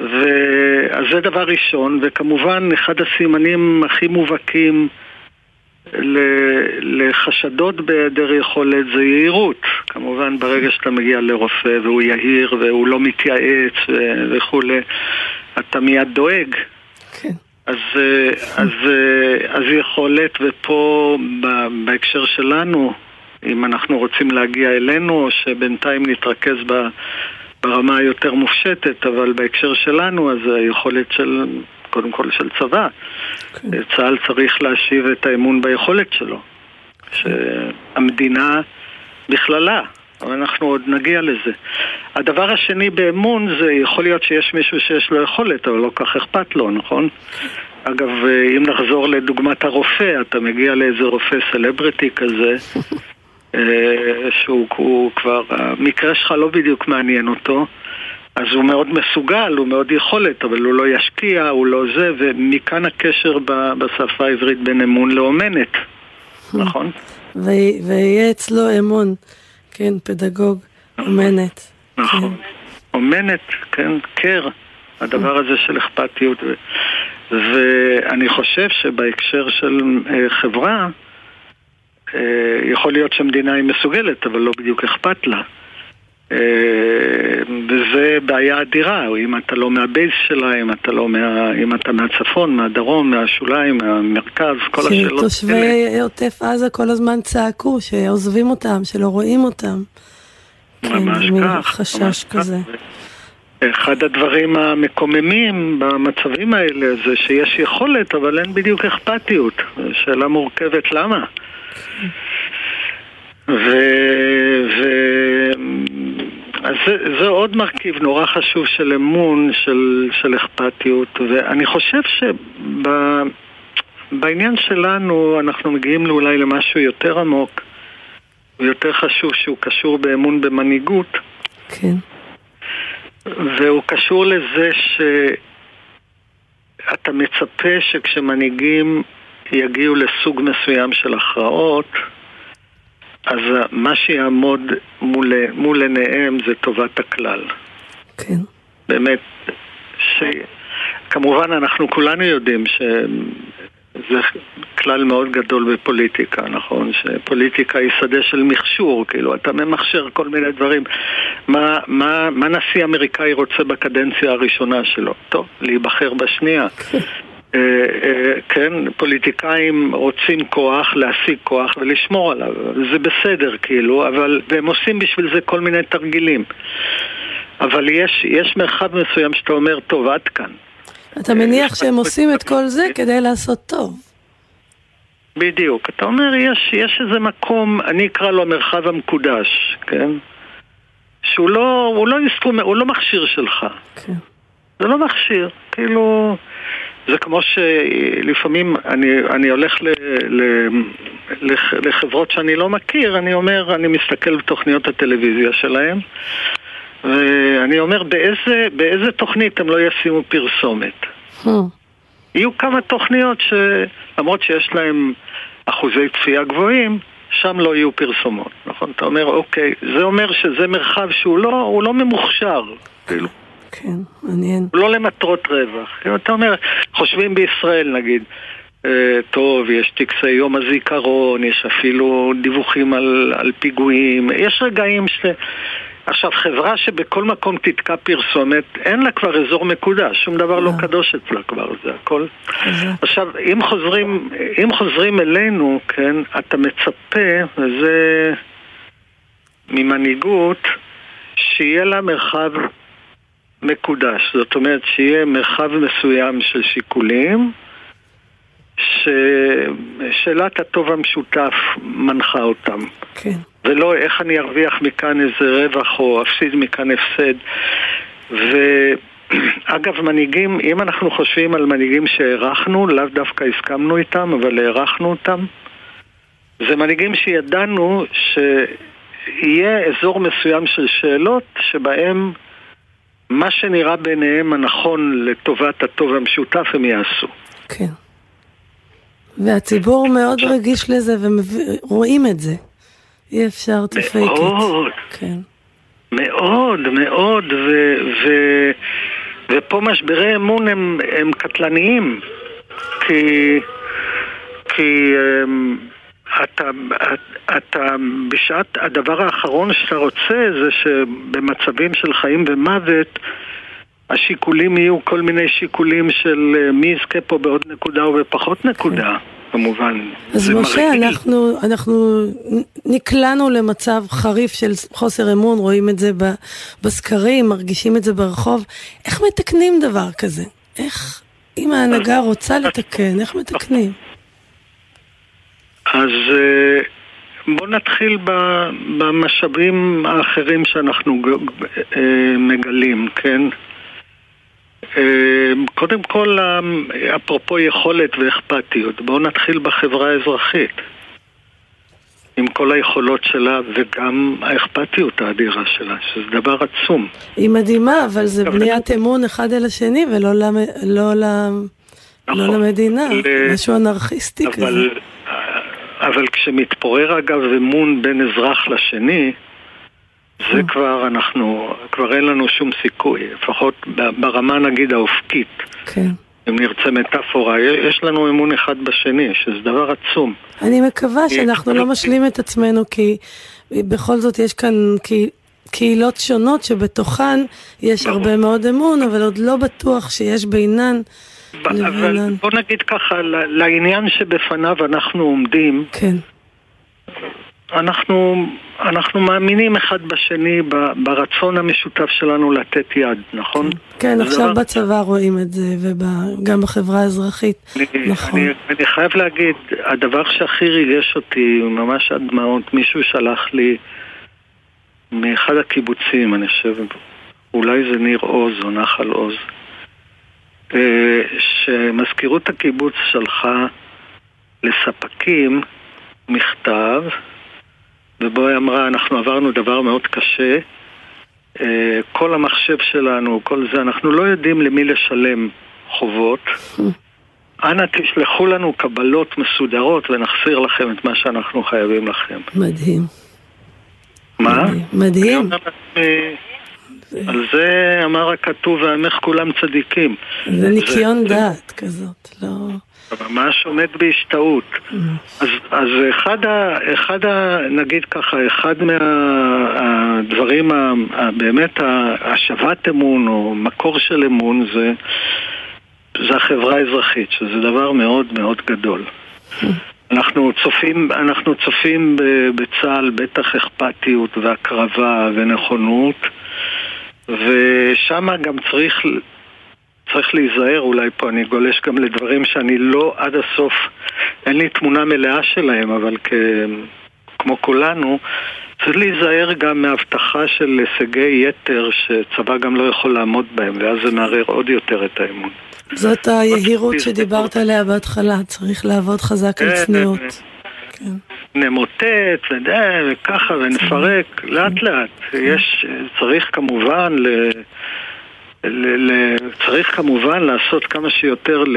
S13: ואז זה דבר ראשון, וכמובן אחד הסימנים הכי מובהקים לחשדות בהיעדר יכולת זה יהירות. כמובן ברגע שאתה מגיע לרופא והוא יהיר והוא לא מתייעץ וכולי, אתה מיד דואג. כן. אז, אז, אז יכולת, ופה בהקשר שלנו, אם אנחנו רוצים להגיע אלינו, או שבינתיים נתרכז ברמה היותר מופשטת, אבל בהקשר שלנו, אז היכולת של קודם כל של צבא. כן. צה"ל צריך להשיב את האמון ביכולת שלו. שהמדינה בכללה, אבל אנחנו עוד נגיע לזה. הדבר השני באמון זה יכול להיות שיש מישהו שיש לו יכולת, אבל לא כך אכפת לו, נכון? אגב, אם נחזור לדוגמת הרופא, אתה מגיע לאיזה רופא סלבריטי כזה, [laughs] אה, שהוא כבר, המקרה שלך לא בדיוק מעניין אותו. אז הוא מאוד מסוגל, הוא מאוד יכולת, אבל הוא לא ישקיע, הוא לא זה, ומכאן הקשר בשפה העברית בין אמון לאומנת, נכון?
S1: ויהיה אצלו אמון, כן, פדגוג, אומנת.
S13: נכון, אומנת, כן, קר, הדבר הזה של אכפתיות. ואני חושב שבהקשר של אה, חברה, אה, יכול להיות שהמדינה היא מסוגלת, אבל לא בדיוק אכפת לה. וזה בעיה אדירה, אם אתה לא מהבייס שלה, אם אתה לא מה... אם אתה מהצפון, מהדרום, מהשוליים, מהמרכז, כל השאלות
S1: האלה. שתושבי עוטף עזה כל הזמן צעקו שעוזבים אותם, שלא רואים אותם.
S13: ממש
S1: כן,
S13: כך.
S1: חשש
S13: ממש
S1: כזה.
S13: כך. אחד הדברים המקוממים במצבים האלה זה שיש יכולת, אבל אין בדיוק אכפתיות. שאלה מורכבת למה. ו... ו... אז זה, זה עוד מרכיב נורא חשוב של אמון, של, של אכפתיות, ואני חושב שבעניין שלנו אנחנו מגיעים אולי למשהו יותר עמוק ויותר חשוב שהוא קשור באמון במנהיגות.
S1: כן.
S13: והוא קשור לזה שאתה מצפה שכשמנהיגים יגיעו לסוג מסוים של הכרעות, אז מה שיעמוד מול, מול עיניהם זה טובת הכלל.
S1: כן.
S13: באמת, שכמובן אנחנו כולנו יודעים שזה כלל מאוד גדול בפוליטיקה, נכון? שפוליטיקה היא שדה של מכשור, כאילו, אתה ממכשר כל מיני דברים. מה, מה, מה נשיא אמריקאי רוצה בקדנציה הראשונה שלו? טוב, להיבחר בשנייה. כן, פוליטיקאים רוצים כוח, להשיג כוח ולשמור עליו, זה בסדר כאילו, אבל, והם עושים בשביל זה כל מיני תרגילים. אבל יש, יש מרחב מסוים שאתה אומר, טוב, עד כאן.
S1: אתה מניח שהם עושים את כל זה כדי לעשות טוב.
S13: בדיוק. אתה אומר, יש, יש איזה מקום, אני אקרא לו המרחב המקודש, כן? שהוא לא, הוא לא, instrument, הוא לא מכשיר שלך.
S1: כן.
S13: זה לא מכשיר, כאילו... זה כמו שלפעמים אני, אני הולך ל, ל, לח, לחברות שאני לא מכיר, אני אומר, אני מסתכל בתוכניות הטלוויזיה שלהם ואני אומר, באיזה, באיזה תוכנית הם לא ישימו פרסומת?
S1: Hmm.
S13: יהיו כמה תוכניות שלמרות שיש להם אחוזי צפייה גבוהים, שם לא יהיו פרסומות, נכון? אתה אומר, אוקיי, זה אומר שזה מרחב שהוא לא, לא ממוכשר, כאילו.
S1: כן, מעניין.
S13: לא למטרות רווח. אתה אומר, חושבים בישראל נגיד, אה, טוב, יש טקסי יום הזיכרון, יש אפילו דיווחים על, על פיגועים, יש רגעים ש... עכשיו, חברה שבכל מקום תתקע פרסומת, אין לה כבר אזור מקודש, שום דבר לא קדוש אצלה כבר, זה הכל. עכשיו, אם חוזרים, אם חוזרים אלינו, כן, אתה מצפה, וזה ממנהיגות, שיהיה לה מרחב מקודש. זאת אומרת שיהיה מרחב מסוים של שיקולים, ששאלת הטוב המשותף מנחה אותם.
S1: כן.
S13: ולא איך אני ארוויח מכאן איזה רווח או אפסיד מכאן הפסד. ואגב, [clears throat] מנהיגים, אם אנחנו חושבים על מנהיגים שהערכנו, לאו דווקא הסכמנו איתם, אבל הערכנו אותם, זה מנהיגים שידענו שיהיה אזור מסוים של שאלות שבהם מה שנראה בעיניהם הנכון לטובת הטוב המשותף הם יעשו.
S1: כן. והציבור מאוד רגיש לזה ורואים את זה. אי אפשר to fake it.
S13: מאוד.
S1: כן.
S13: מאוד, מאוד, ו, ו, ופה משברי אמון הם, הם קטלניים, כי, כי um, אתה, אתה בשעת, הדבר האחרון שאתה רוצה זה שבמצבים של חיים ומוות השיקולים יהיו כל מיני שיקולים של מי יזכה פה בעוד נקודה או בפחות נקודה. כמובן.
S1: אז משה, אנחנו, אנחנו נקלענו למצב חריף של חוסר אמון, רואים את זה בסקרים, מרגישים את זה ברחוב. איך מתקנים דבר כזה? איך, אם ההנהגה רוצה לתקן, איך מתקנים?
S13: אז בואו נתחיל במשאבים האחרים שאנחנו מגלים, כן? קודם כל, אפרופו יכולת ואכפתיות, בואו נתחיל בחברה האזרחית. עם כל היכולות שלה וגם האכפתיות האדירה שלה, שזה דבר עצום.
S1: היא מדהימה, אבל זה בניית אמון אחד אל השני ולא למ... לא, למ... לא נכון. לא למדינה, ל... משהו אנרכיסטי אבל... כזה.
S13: אבל כשמתפורר אגב אמון בין אזרח לשני, זה mm. כבר אנחנו, כבר אין לנו שום סיכוי, לפחות ברמה נגיד האופקית.
S1: כן.
S13: אם נרצה מטאפורה, יש לנו אמון אחד בשני, שזה דבר עצום.
S1: אני מקווה שאנחנו לא משלים את עצמנו, כי בכל זאת יש כאן קהילות שונות שבתוכן יש הרבה מאוד אמון, אבל עוד לא בטוח שיש בינן
S13: אבל. בוא נגיד ככה, לעניין שבפניו אנחנו עומדים,
S1: כן.
S13: אנחנו, אנחנו מאמינים אחד בשני ברצון המשותף שלנו לתת יד, נכון?
S1: כן, עכשיו
S13: דבר-
S1: בצבא רואים את זה, וגם בחברה האזרחית.
S13: אני,
S1: נכון.
S13: אני, אני חייב להגיד, הדבר שהכי ריגש אותי, ממש עד דמעות, מישהו שלח לי מאחד הקיבוצים, אני חושב, אולי זה ניר עוז או נחל עוז, שמזכירות הקיבוץ שלחה לספקים מכתב, ובו היא אמרה, אנחנו עברנו דבר מאוד קשה, אה, כל המחשב שלנו, כל זה, אנחנו לא יודעים למי לשלם חובות. אנא תשלחו לנו קבלות מסודרות ונחזיר לכם את מה שאנחנו חייבים לכם.
S1: מדהים.
S13: מה?
S1: מדהים.
S13: אני אומר לעצמי, על זה אמר הכתוב ועמך כולם צדיקים.
S1: זה ניקיון דעת כזאת, לא...
S13: ממש עומד בהשתאות. אז, אז אחד, ה, אחד ה, נגיד ככה, אחד מהדברים, ה, ה, באמת ה- השבת אמון או מקור של אמון זה, זה החברה האזרחית, שזה דבר מאוד מאוד גדול. אנחנו צופים, אנחנו צופים בצה"ל בטח אכפתיות והקרבה ונכונות ושם גם צריך, צריך להיזהר, אולי פה אני גולש גם לדברים שאני לא עד הסוף, אין לי תמונה מלאה שלהם, אבל כ, כמו כולנו, צריך להיזהר גם מהבטחה של הישגי יתר שצבא גם לא יכול לעמוד בהם, ואז זה מערער עוד יותר את האמון.
S1: זאת היהירות שדיברת עליה בהתחלה, צריך לעבוד חזק על
S13: כן. נמוטט וזה, וככה ונפרק לאט לאט. יש, צריך כמובן ל... ל, ל, צריך כמובן לעשות כמה שיותר ל,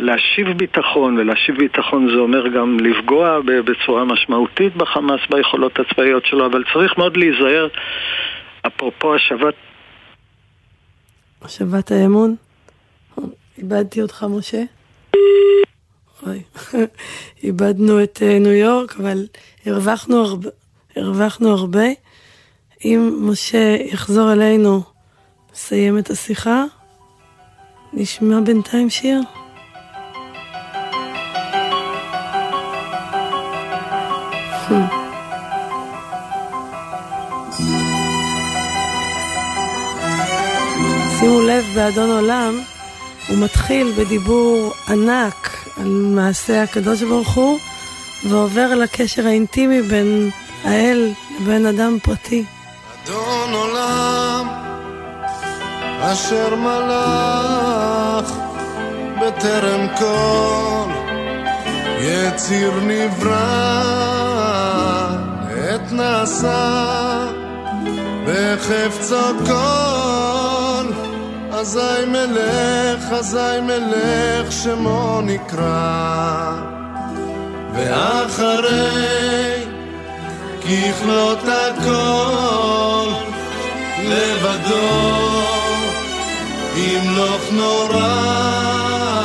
S13: להשיב ביטחון, ולהשיב ביטחון זה אומר גם לפגוע בצורה משמעותית בחמאס ביכולות הצבאיות שלו, אבל צריך מאוד להיזהר, אפרופו השבת
S1: השבת האמון? איבדתי אותך, משה? אוי, [laughs] איבדנו את אה, ניו יורק, אבל הרווחנו הרבה. הרווחנו הרבה. אם משה יחזור אלינו, נסיים את השיחה. נשמע בינתיים שיר. [laughs] שימו לב, באדון עולם, הוא מתחיל בדיבור ענק על מעשה הקדוש ברוך הוא, ועובר לקשר האינטימי בין האל לבין אדם פרטי.
S14: אדון עולם, אשר מלך בטרם כל יציר נברא, עת נעשה בחפצו כל, אזי מלך, אזי מלך שמו נקרא, ואחרי ככלות הכל לבדו ימלוך נורא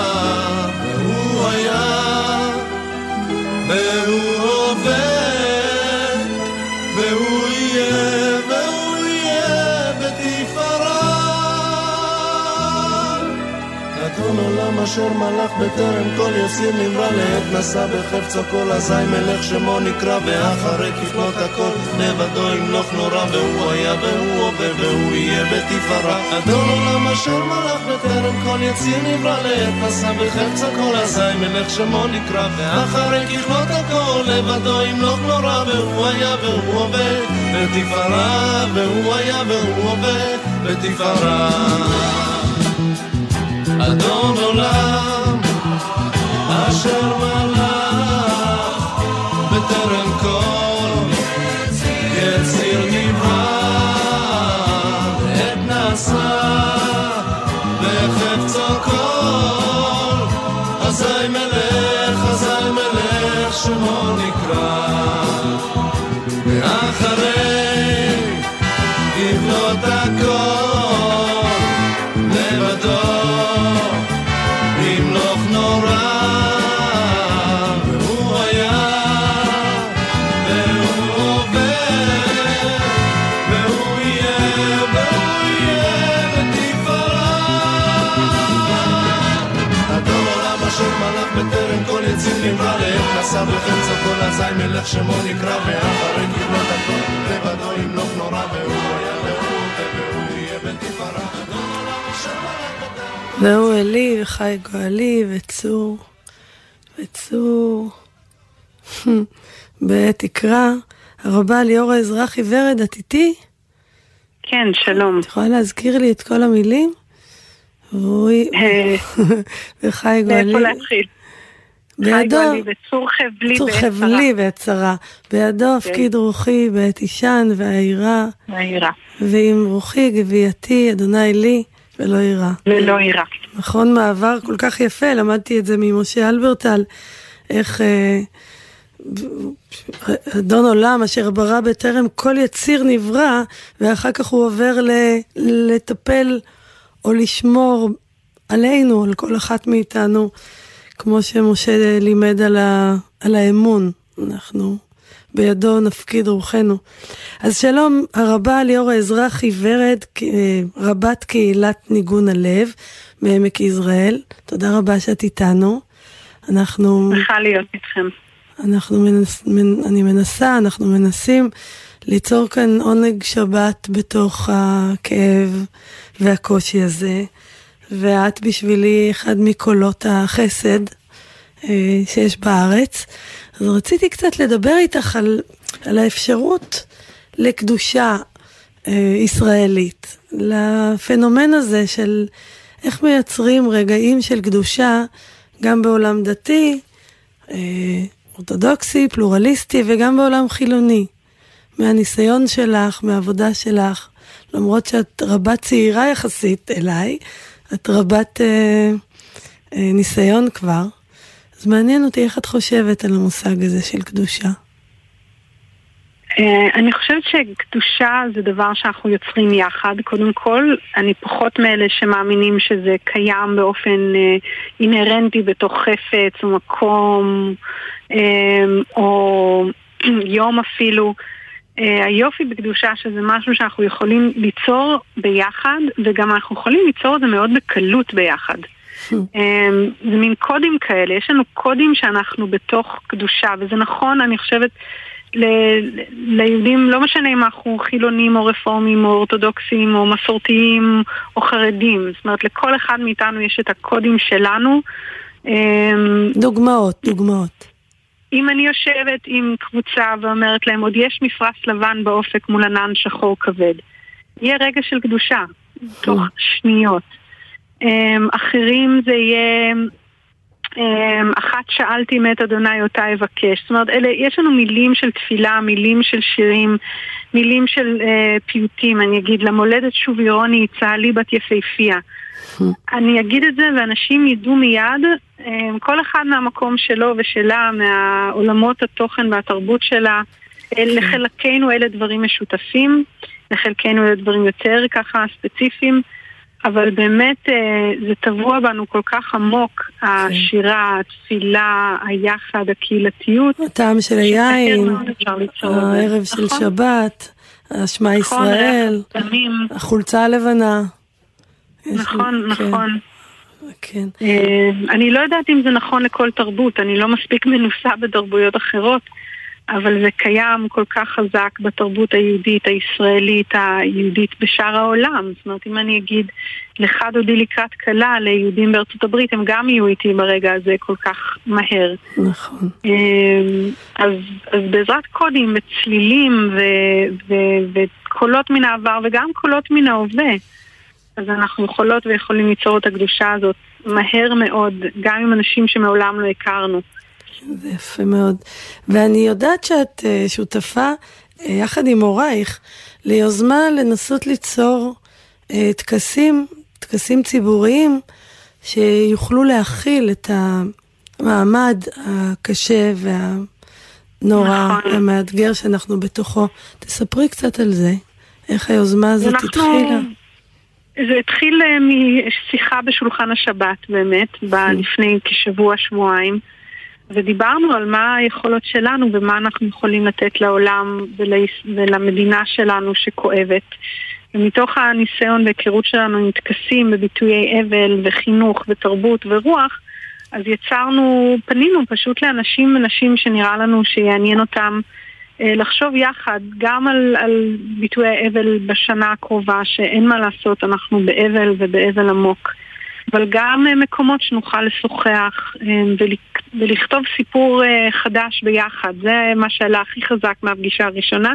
S14: אשר מלך בטרם כל יסיר נברא לעת נשא בחפצו כל אזי מלך שמו נקרא ואחרי ככלות הכל לבדו ימלוך נורא והוא היה והוא הווה והוא יהיה בתפארה. אדון עולם אשר מלך בטרם כל יציר נברא לעת נשא בחפצו כל אזי מלך שמו נקרא ואחרי ככלות הכל לבדו ימלוך נורא והוא היה והוא הווה בתפארה והוא היה והוא הווה בתפארה אדון עולם אשר מלך בטרם כל יציר נברא עת נעשה בחפצו כל אזי מלך אזי מלך שמו נקרא הזי מלך שמו נקרא ואחרי כבלות הכל לבדו ימלוך נורא והוא היה והוא והוא יהיה בתפארה
S1: והוא אלי וחי גואלי וצור וצור [laughs] בתקרא הרבה ליאור האזרחי ורד, את איתי?
S2: כן, שלום.
S1: את יכולה להזכיר לי את כל המילים? רועי [laughs] וחי גואלי.
S2: מאיפה להתחיל?
S1: בידו,
S2: וצור חבלי
S1: צור. חבלי ועת צרה. בידו הפקיד רוחי בעת אישן והעירה. ועם רוחי גבייתי, אדוני לי, ולא יירא.
S2: ולא יירא.
S1: נכון, מעבר כל כך יפה, למדתי את זה ממשה אלברטל, איך אה, אדון עולם אשר ברא בטרם כל יציר נברא, ואחר כך הוא עובר ל- לטפל או לשמור עלינו, על כל אחת מאיתנו, כמו שמשה לימד על, ה, על האמון. אנחנו בידו נפקיד רוחנו. אז שלום הרבה ליאור האזרחי ורד, אה, רבת קהילת ניגון הלב מעמק יזרעאל. תודה רבה שאת איתנו. אנחנו...
S2: שמחה להיות איתכם.
S1: אנחנו מנס, מנ, אני מנסה, אנחנו מנסים ליצור כאן עונג שבת בתוך הכאב והקושי הזה, ואת בשבילי אחד מקולות החסד אה, שיש בארץ. אז רציתי קצת לדבר איתך על, על האפשרות לקדושה אה, ישראלית, לפנומן הזה של איך מייצרים רגעים של קדושה גם בעולם דתי, אה, אורתודוקסי, פלורליסטי וגם בעולם חילוני. מהניסיון שלך, מהעבודה שלך, למרות שאת רבת צעירה יחסית אליי, את רבת אה, אה, ניסיון כבר, אז מעניין אותי איך את חושבת על המושג הזה של קדושה.
S2: אה, אני חושבת שקדושה זה דבר שאנחנו יוצרים יחד. קודם כל, אני פחות מאלה שמאמינים שזה קיים באופן אה, אינהרנטי בתוך חפץ או מקום אה, או [clears throat] יום אפילו. אה, היופי בקדושה שזה משהו שאנחנו יכולים ליצור ביחד וגם אנחנו יכולים ליצור את זה מאוד בקלות ביחד. אה, זה מין קודים כאלה, יש לנו קודים שאנחנו בתוך קדושה וזה נכון, אני חושבת, ל- ליהודים, לא משנה אם אנחנו חילונים או רפורמים או אורתודוקסים או מסורתיים או חרדים, זאת אומרת לכל אחד מאיתנו יש את הקודים שלנו. אה,
S1: דוגמאות, דוגמאות.
S2: אם אני יושבת עם קבוצה ואומרת להם עוד יש מפרש לבן באופק מול ענן שחור כבד, יהיה רגע של קדושה, תוך שניות. אמ, אחרים זה יהיה, אמ, אחת שאלתי מאת אדוני אותה אבקש. זאת אומרת, אלה, יש לנו מילים של תפילה, מילים של שירים, מילים של אה, פיוטים. אני אגיד, למולדת שוב ירוני, צהלי בת יפהפייה. אני אגיד את זה ואנשים ידעו מיד, כל אחד מהמקום שלו ושלה, מהעולמות התוכן והתרבות שלה, אל- לחלקנו אלה דברים משותפים, לחלקנו אלה דברים יותר ככה ספציפיים, אבל באמת אה, זה טבוע בנו כל כך עמוק, השירה, התפילה, היחד, הקהילתיות.
S1: הטעם של היין. הערב של
S2: נכון.
S1: שבת, השמע
S2: נכון,
S1: ישראל. החולצה הלבנה.
S2: נכון,
S1: כן,
S2: נכון.
S1: כן.
S2: אה, אני לא יודעת אם זה נכון לכל תרבות, אני לא מספיק מנוסה בתרבויות אחרות, אבל זה קיים כל כך חזק בתרבות היהודית, הישראלית, היהודית בשאר העולם. זאת אומרת, אם אני אגיד לך דודי לקראת כלה ליהודים בארצות הברית, הם גם יהיו איתי ברגע הזה כל כך מהר.
S1: נכון.
S2: אה, אז, אז בעזרת קודים וצלילים ו- ו- וקולות מן העבר וגם קולות מן ההווה, אז אנחנו יכולות ויכולים ליצור את הקדושה הזאת מהר מאוד, גם עם אנשים שמעולם לא הכרנו.
S1: זה יפה מאוד. ואני יודעת שאת אה, שותפה, אה, יחד עם הורייך, ליוזמה לנסות ליצור אה, טקסים, טקסים ציבוריים, שיוכלו להכיל את המעמד הקשה והנורא,
S2: נכון.
S1: המאתגר שאנחנו בתוכו. תספרי קצת על זה, איך היוזמה הזאת
S2: אנחנו-
S1: התחילה.
S2: זה התחיל אה, משיחה בשולחן השבת באמת, ב- לפני כשבוע, שבועיים, ודיברנו על מה היכולות שלנו ומה אנחנו יכולים לתת לעולם ולמדינה שלנו שכואבת. ומתוך הניסיון והיכרות שלנו עם טקסים וביטויי אבל וחינוך ותרבות ורוח, אז יצרנו, פנינו פשוט לאנשים ונשים שנראה לנו שיעניין אותם לחשוב יחד גם על, על ביטויי אבל בשנה הקרובה, שאין מה לעשות, אנחנו באבל ובאבל עמוק. אבל גם אה, מקומות שנוכל לשוחח אה, ולכתוב סיפור חדש ביחד. זה מה שעלה הכי חזק מהפגישה הראשונה,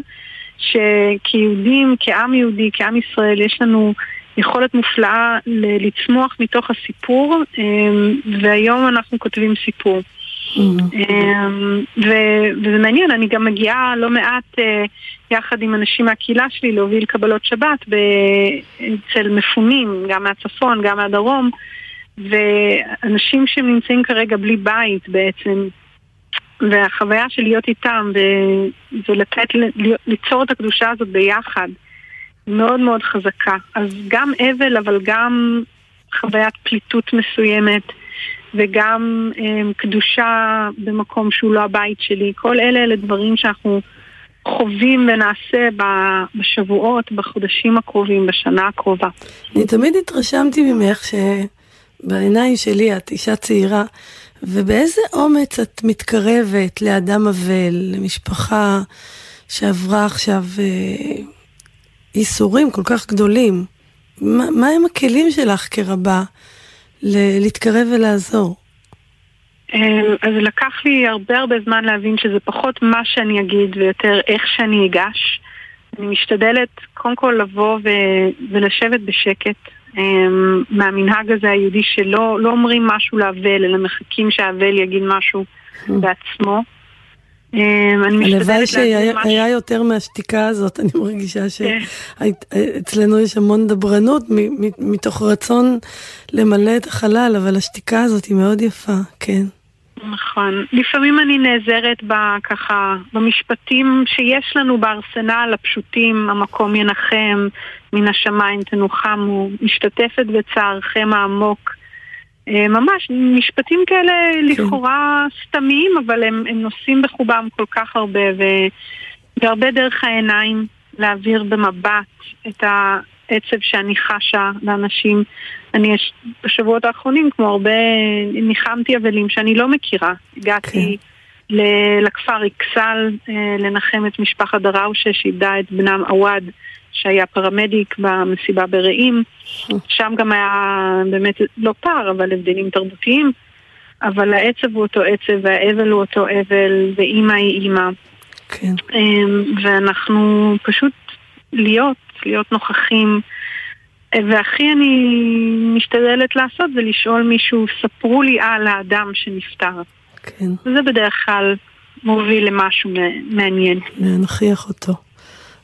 S2: שכיהודים, כעם יהודי, כעם ישראל, יש לנו יכולת מופלאה לצמוח מתוך הסיפור, והיום אנחנו כותבים סיפור. אמ, וזה מעניין, אני גם מגיעה לא מעט אה, יחד עם אנשים מהקהילה שלי להוביל קבלות שבת אצל מפונים, גם מהצפון, גם מהדרום, ואנשים שנמצאים כרגע בלי בית בעצם, והחוויה של להיות איתם ולתת, ליצור את הקדושה הזאת ביחד, מאוד מאוד חזקה. אז גם אבל, אבל גם חוויית פליטות מסוימת. וגם um, קדושה במקום שהוא לא הבית שלי. כל אלה אלה דברים שאנחנו חווים ונעשה בשבועות, בחודשים הקרובים, בשנה הקרובה.
S1: אני תמיד התרשמתי ממך שבעיניים שלי את אישה צעירה, ובאיזה אומץ את מתקרבת לאדם אבל, למשפחה שעברה עכשיו אה, ייסורים כל כך גדולים. מה, מה הם הכלים שלך כרבה? להתקרב ולעזור?
S2: אמ, אז לקח לי הרבה הרבה זמן להבין שזה פחות מה שאני אגיד ויותר איך שאני אגש. אני משתדלת קודם כל לבוא ו- ולשבת בשקט um, מהמנהג הזה היהודי שלא לא אומרים משהו לאבל, אלא מחכים שהאבל יגיד משהו mm. בעצמו.
S1: אמ, הלוואי שהיה יותר מהשתיקה הזאת, אני מרגישה כן. שאצלנו יש המון דברנות מתוך רצון למלא את החלל, אבל השתיקה הזאת היא מאוד יפה, כן.
S2: נכון. לפעמים אני נעזרת ככה במשפטים שיש לנו בארסנל הפשוטים, המקום ינחם, מן השמיים תנוחמו, משתתפת בצערכם העמוק. אה, ממש, משפטים כאלה כן. לכאורה סתמיים, אבל הם, הם נושאים בחובם כל כך הרבה, והרבה דרך העיניים להעביר במבט את העצב שאני חשה לאנשים. אני יש, בשבועות האחרונים, כמו הרבה, ניחמתי אבלים שאני לא מכירה. הגעתי כן. לכפר אכסל אה, לנחם את משפחת דראושה שאיבדה את בנם עווד. שהיה פרמדיק במסיבה ברעים. שם גם היה באמת לא פער, אבל הבדלים תרבותיים. אבל העצב הוא אותו עצב, והאבל הוא אותו אבל, ואימא היא אימא. כן. אמ, ואנחנו פשוט להיות, להיות נוכחים. והכי אני משתדלת לעשות זה לשאול מישהו, ספרו לי על האדם שנפטר. כן. וזה בדרך כלל מוביל למשהו מעניין.
S1: להנכיח אותו.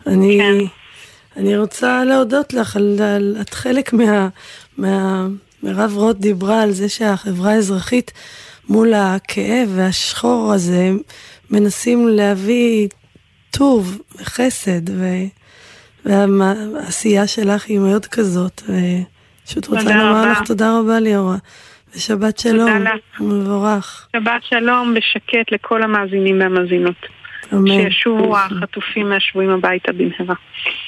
S1: אני... כן. אני רוצה להודות לך על, על את חלק מה... מה מירב רוט דיברה על זה שהחברה האזרחית מול הכאב והשחור הזה מנסים להביא טוב וחסד ו... והעשייה שלך היא מאוד כזאת. ופשוט רוצה לומר רבה. לך תודה רבה ליאורה. ושבת שלום, ומבורך.
S2: שבת שלום ושקט לכל המאזינים והמאזינות. אמן. שישובו החטופים מהשבויים הביתה במהרה.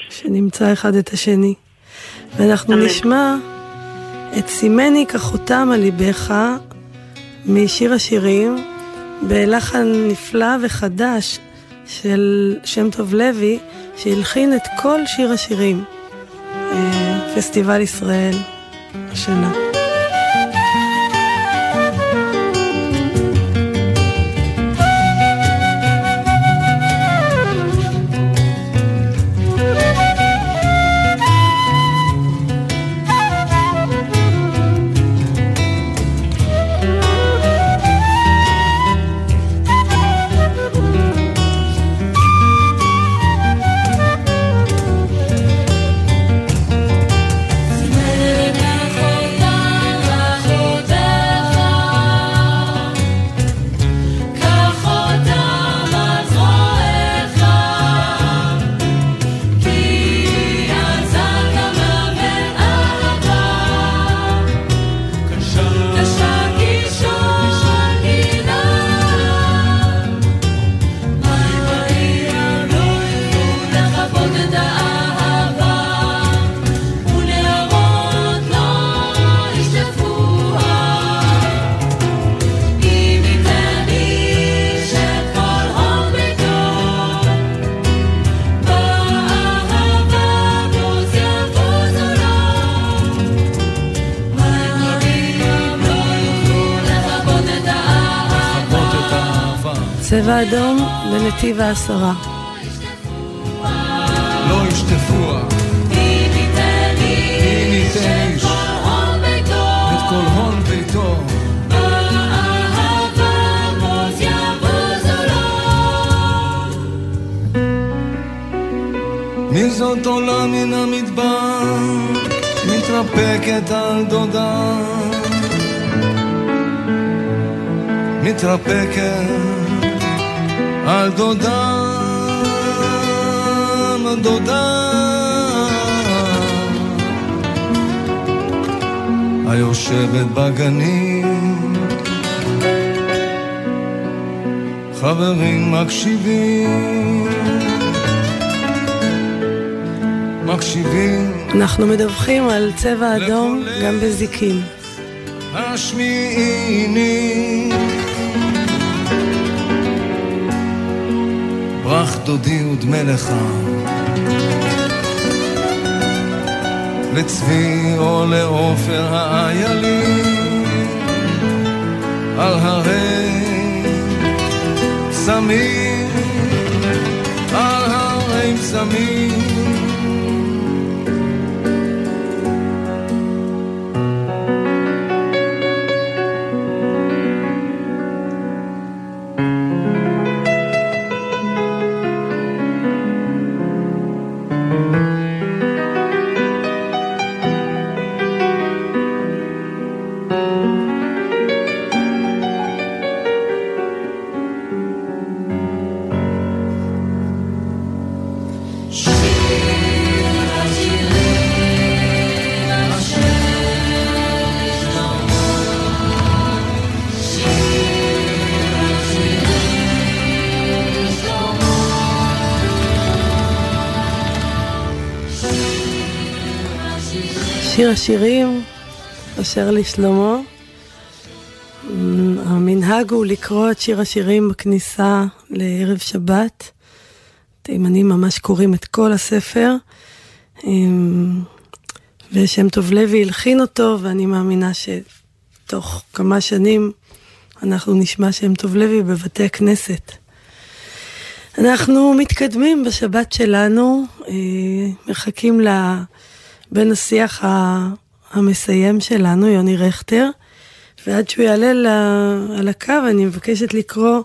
S1: שנמצא אחד את השני. ואנחנו אמן. נשמע את סימני כחותם על ליבך משיר השירים בלחן נפלא וחדש של שם טוב לוי שהלחין את כל שיר השירים. אה, פסטיבל ישראל השנה. בנתיב העשרה.
S15: לא ישטפוה.
S9: את כל הון ביתו, לו.
S15: מי זאת עולה מן המדבר, מתרפקת על דודה. מתרפקת על דודה, דודה. היושבת בגנים, חברים מקשיבים. מקשיבים,
S1: אנחנו מדווחים על צבע אדום גם בזיקים.
S15: השמיעיני. דודי ודמה לך, לצבי או לעופר האיילים, על הרי סמים, על הרי סמים.
S1: שיר השירים, אשר לשלמה. המנהג הוא לקרוא את שיר השירים בכניסה לערב שבת. תימנים ממש קוראים את כל הספר. אמ, ושם טוב לוי הלחין אותו, ואני מאמינה שתוך כמה שנים אנחנו נשמע שם טוב לוי בבתי הכנסת. אנחנו מתקדמים בשבת שלנו, אה, מחכים ל... בין השיח המסיים שלנו, יוני רכטר, ועד שהוא יעלה על הקו אני מבקשת לקרוא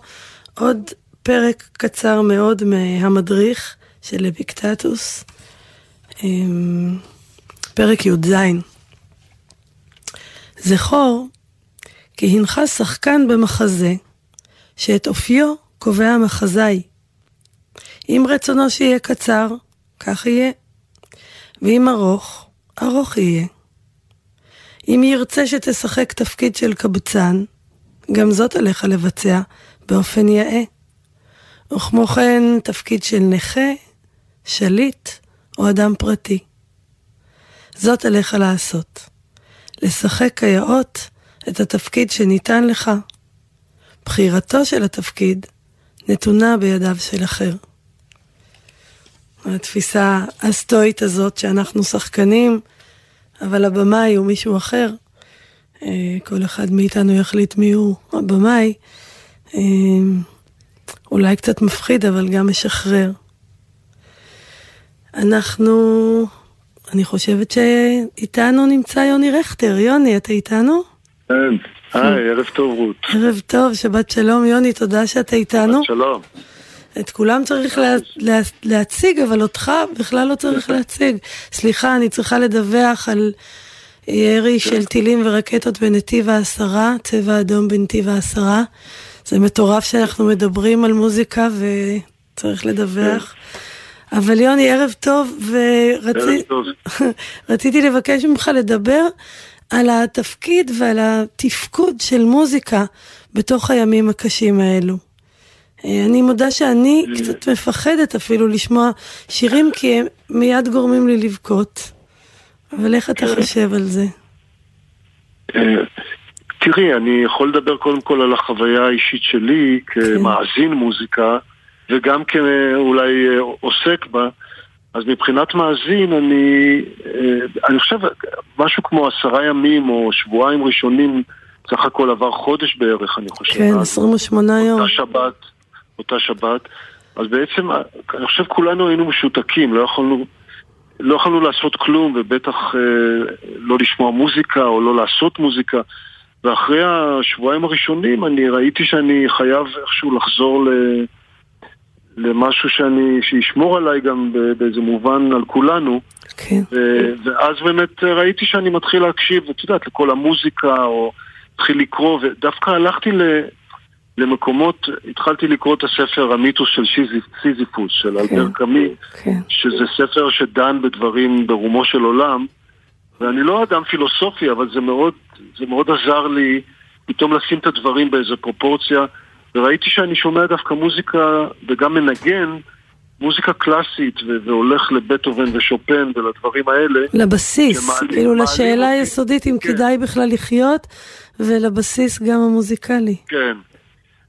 S1: עוד פרק קצר מאוד מהמדריך של אפיקטטוס, אמ, פרק י"ז. זכור כי הנך שחקן במחזה, שאת אופיו קובע המחזאי. אם רצונו שיהיה קצר, כך יהיה. ואם ארוך, ארוך יהיה. אם ירצה שתשחק תפקיד של קבצן, גם זאת עליך לבצע באופן יאה. וכמו כן תפקיד של נכה, שליט או אדם פרטי. זאת עליך לעשות. לשחק כיאות את התפקיד שניתן לך. בחירתו של התפקיד נתונה בידיו של אחר. התפיסה הסטואית הזאת שאנחנו שחקנים, אבל הבמאי הוא מישהו אחר. אה, כל אחד מאיתנו יחליט מי הוא הבמאי. אה, אולי קצת מפחיד, אבל גם משחרר. אנחנו, אני חושבת שאיתנו נמצא יוני רכטר. יוני, אתה איתנו?
S16: כן, היי, ערב טוב רות.
S1: ערב טוב, שבת שלום. יוני, תודה שאתה איתנו.
S16: שלום.
S1: את כולם צריך לה, לה, להציג, אבל אותך בכלל לא צריך להציג. סליחה, אני צריכה לדווח על ירי של טילים ורקטות בנתיב העשרה, צבע אדום בנתיב העשרה. זה מטורף שאנחנו מדברים על מוזיקה וצריך לדווח. אבל יוני, ערב טוב, ורציתי [laughs] לבקש ממך לדבר על התפקיד ועל התפקוד של מוזיקה בתוך הימים הקשים האלו. אני מודה שאני קצת מפחדת אפילו לשמוע שירים כי הם מיד גורמים לי לבכות. אבל איך אתה חושב על זה?
S16: תראי, אני יכול לדבר קודם כל על החוויה האישית שלי כמאזין מוזיקה וגם כאולי עוסק בה. אז מבחינת מאזין, אני, אני חושב, משהו כמו עשרה ימים או שבועיים ראשונים, סך הכל עבר חודש בערך, אני חושב.
S1: כן, 28 יום.
S16: אותה שבת, אותה שבת, אז בעצם, אני חושב כולנו היינו משותקים, לא יכולנו, לא יכולנו לעשות כלום, ובטח אה, לא לשמוע מוזיקה או לא לעשות מוזיקה. ואחרי השבועיים הראשונים אני ראיתי שאני חייב איכשהו לחזור ל... למשהו שאני, שישמור עליי גם באיזה מובן על כולנו.
S1: כן.
S16: ו- ואז באמת ראיתי שאני מתחיל להקשיב, את יודעת, לכל המוזיקה, או התחיל לקרוא, ודווקא הלכתי ל... למקומות, התחלתי לקרוא את הספר המיתוס של סיזיפוס, של
S1: כן.
S16: אלבר קאמי,
S1: כן.
S16: שזה ספר שדן בדברים ברומו של עולם, ואני לא אדם פילוסופי, אבל זה מאוד, זה מאוד עזר לי פתאום לשים את הדברים באיזו פרופורציה, וראיתי שאני שומע דווקא מוזיקה, וגם מנגן, מוזיקה קלאסית, ו- והולך לבטהובן ושופן ולדברים האלה.
S1: לבסיס,
S16: שמעלים-
S1: כאילו לשאלה. היסודית אם כדאי בכלל לחיות, ולבסיס גם המוזיקלי.
S16: כן.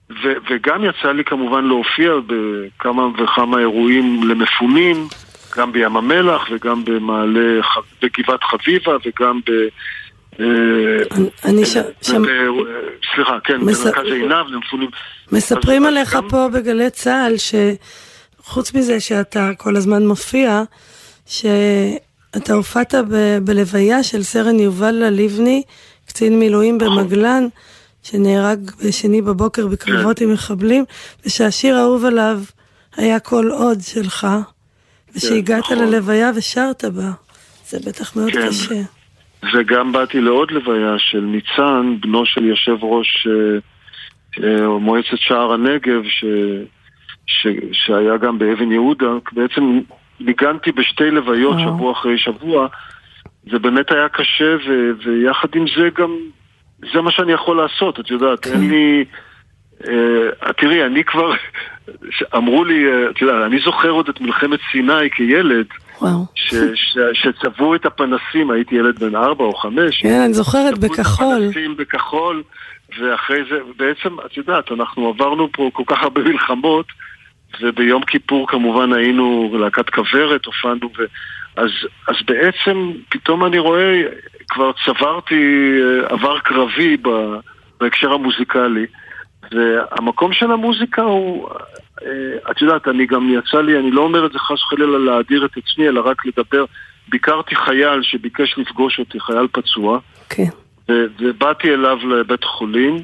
S16: ו- וגם יצא לי כמובן להופיע בכמה וכמה אירועים למפונים, גם בים המלח וגם במעלה, בגבעת חביבה וגם ב... אה,
S1: אני.
S16: ב-
S1: שם...
S16: ב- סליחה, כן, במרכז עינב למפונים.
S1: מספרים עליך פה בגלי צה"ל, שחוץ מזה שאתה כל הזמן מופיע, שאתה הופעת בלוויה של סרן יובל לבני, קצין מילואים
S16: נכון.
S1: במגלן, שנהרג בשני בבוקר בקרבות
S16: כן.
S1: עם מחבלים, ושהשיר האהוב עליו היה כל עוד שלך, ושהגעת
S16: נכון.
S1: ללוויה ושרת בה. זה בטח מאוד
S16: כן.
S1: קשה.
S16: וגם באתי לעוד לוויה של ניצן, בנו של יושב ראש אה, אה, מועצת שער הנגב, ש, ש, שהיה גם באבן יהודה. בעצם ניגנתי בשתי לוויות. שבוע אחרי שבוע, זה באמת היה קשה, ו, ויחד עם זה גם, זה מה שאני יכול לעשות, את יודעת, אין לי... אה, תראי, אני כבר, אמרו לי, אה, את יודעת, אני זוכר עוד את מלחמת סיני כילד,
S1: וואו.
S16: ש, ש, שצבעו את הפנסים, הייתי ילד בן ארבע או חמש.
S1: כן, אני זוכרת
S16: צבעו את
S1: בכחול.
S16: הפנסים בכחול, ואחרי זה, בעצם, את יודעת, אנחנו עברנו פה כל כך הרבה מלחמות, וביום כיפור כמובן היינו להקת כוורת, הופענו, ו... אז, אז בעצם פתאום אני רואה, כבר צברתי אה, עבר קרבי בהקשר המוזיקלי, והמקום של המוזיקה הוא, אה, את יודעת, אני גם יצא לי, אני לא אומר את זה חס וחלילה להאדיר את עצמי, אלא רק לדבר. ביקרתי חייל שביקש לפגוש אותי, חייל פצוע,
S1: כן.
S16: ו- ובאתי אליו לבית החולים,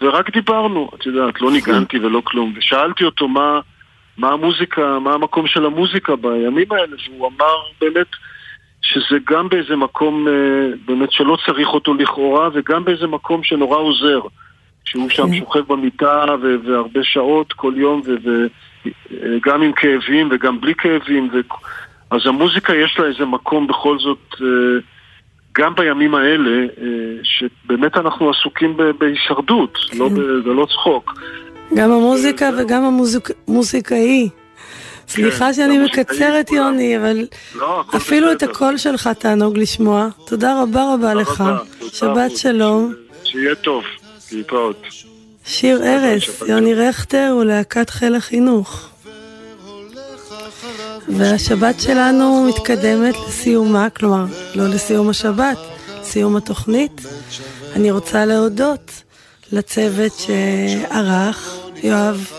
S16: ורק דיברנו, את יודעת, לא ניגנתי ולא כלום, ושאלתי אותו מה, מה המוזיקה, מה המקום של המוזיקה בימים האלה, והוא אמר באמת שזה גם באיזה מקום אה, באמת שלא צריך אותו לכאורה, וגם באיזה מקום שנורא עוזר. שהוא שם שוכב במיטה ו- והרבה שעות כל יום, וגם עם כאבים וגם בלי כאבים. ו- אז המוזיקה יש לה איזה מקום בכל זאת, אה, גם בימים האלה, אה, שבאמת אנחנו עסוקים ב- בהישרדות, לא ב- זה לא צחוק.
S1: גם המוזיקה וגם המוזיקאי. סליחה שאני מקצרת יוני, אבל
S16: לא,
S1: אפילו את. הקול שלך תענוג לשמוע. תודה רבה רבה לך. שבת. שלום.
S16: שיהיה טוב, להתראות.
S1: שיר ארס, יוני רכטר ולהקת חיל החינוך. והשבת שלנו מתקדמת לסיומה, כלומר, לא לסיום השבת, סיום התוכנית. אני רוצה להודות לצוות שערך, יואב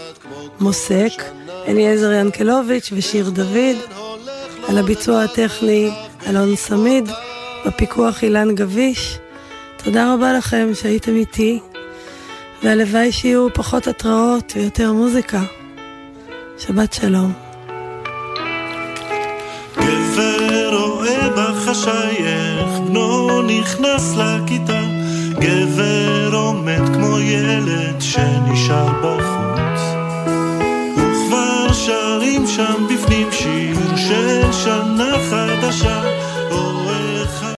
S1: מוסק, אליעזר ינקלוביץ' ושיר דוד, על הביצוע הטכני אלון סמיד, בפיקוח אילן גביש. תודה רבה לכם שהייתם איתי, והלוואי שיהיו פחות התראות ויותר מוזיקה. שבת שלום.
S17: גבר בנו נכנס לכיתה. גבר עומד כמו ילד שנשאר בחוץ. שם בפנים שיר של שנה חדשה.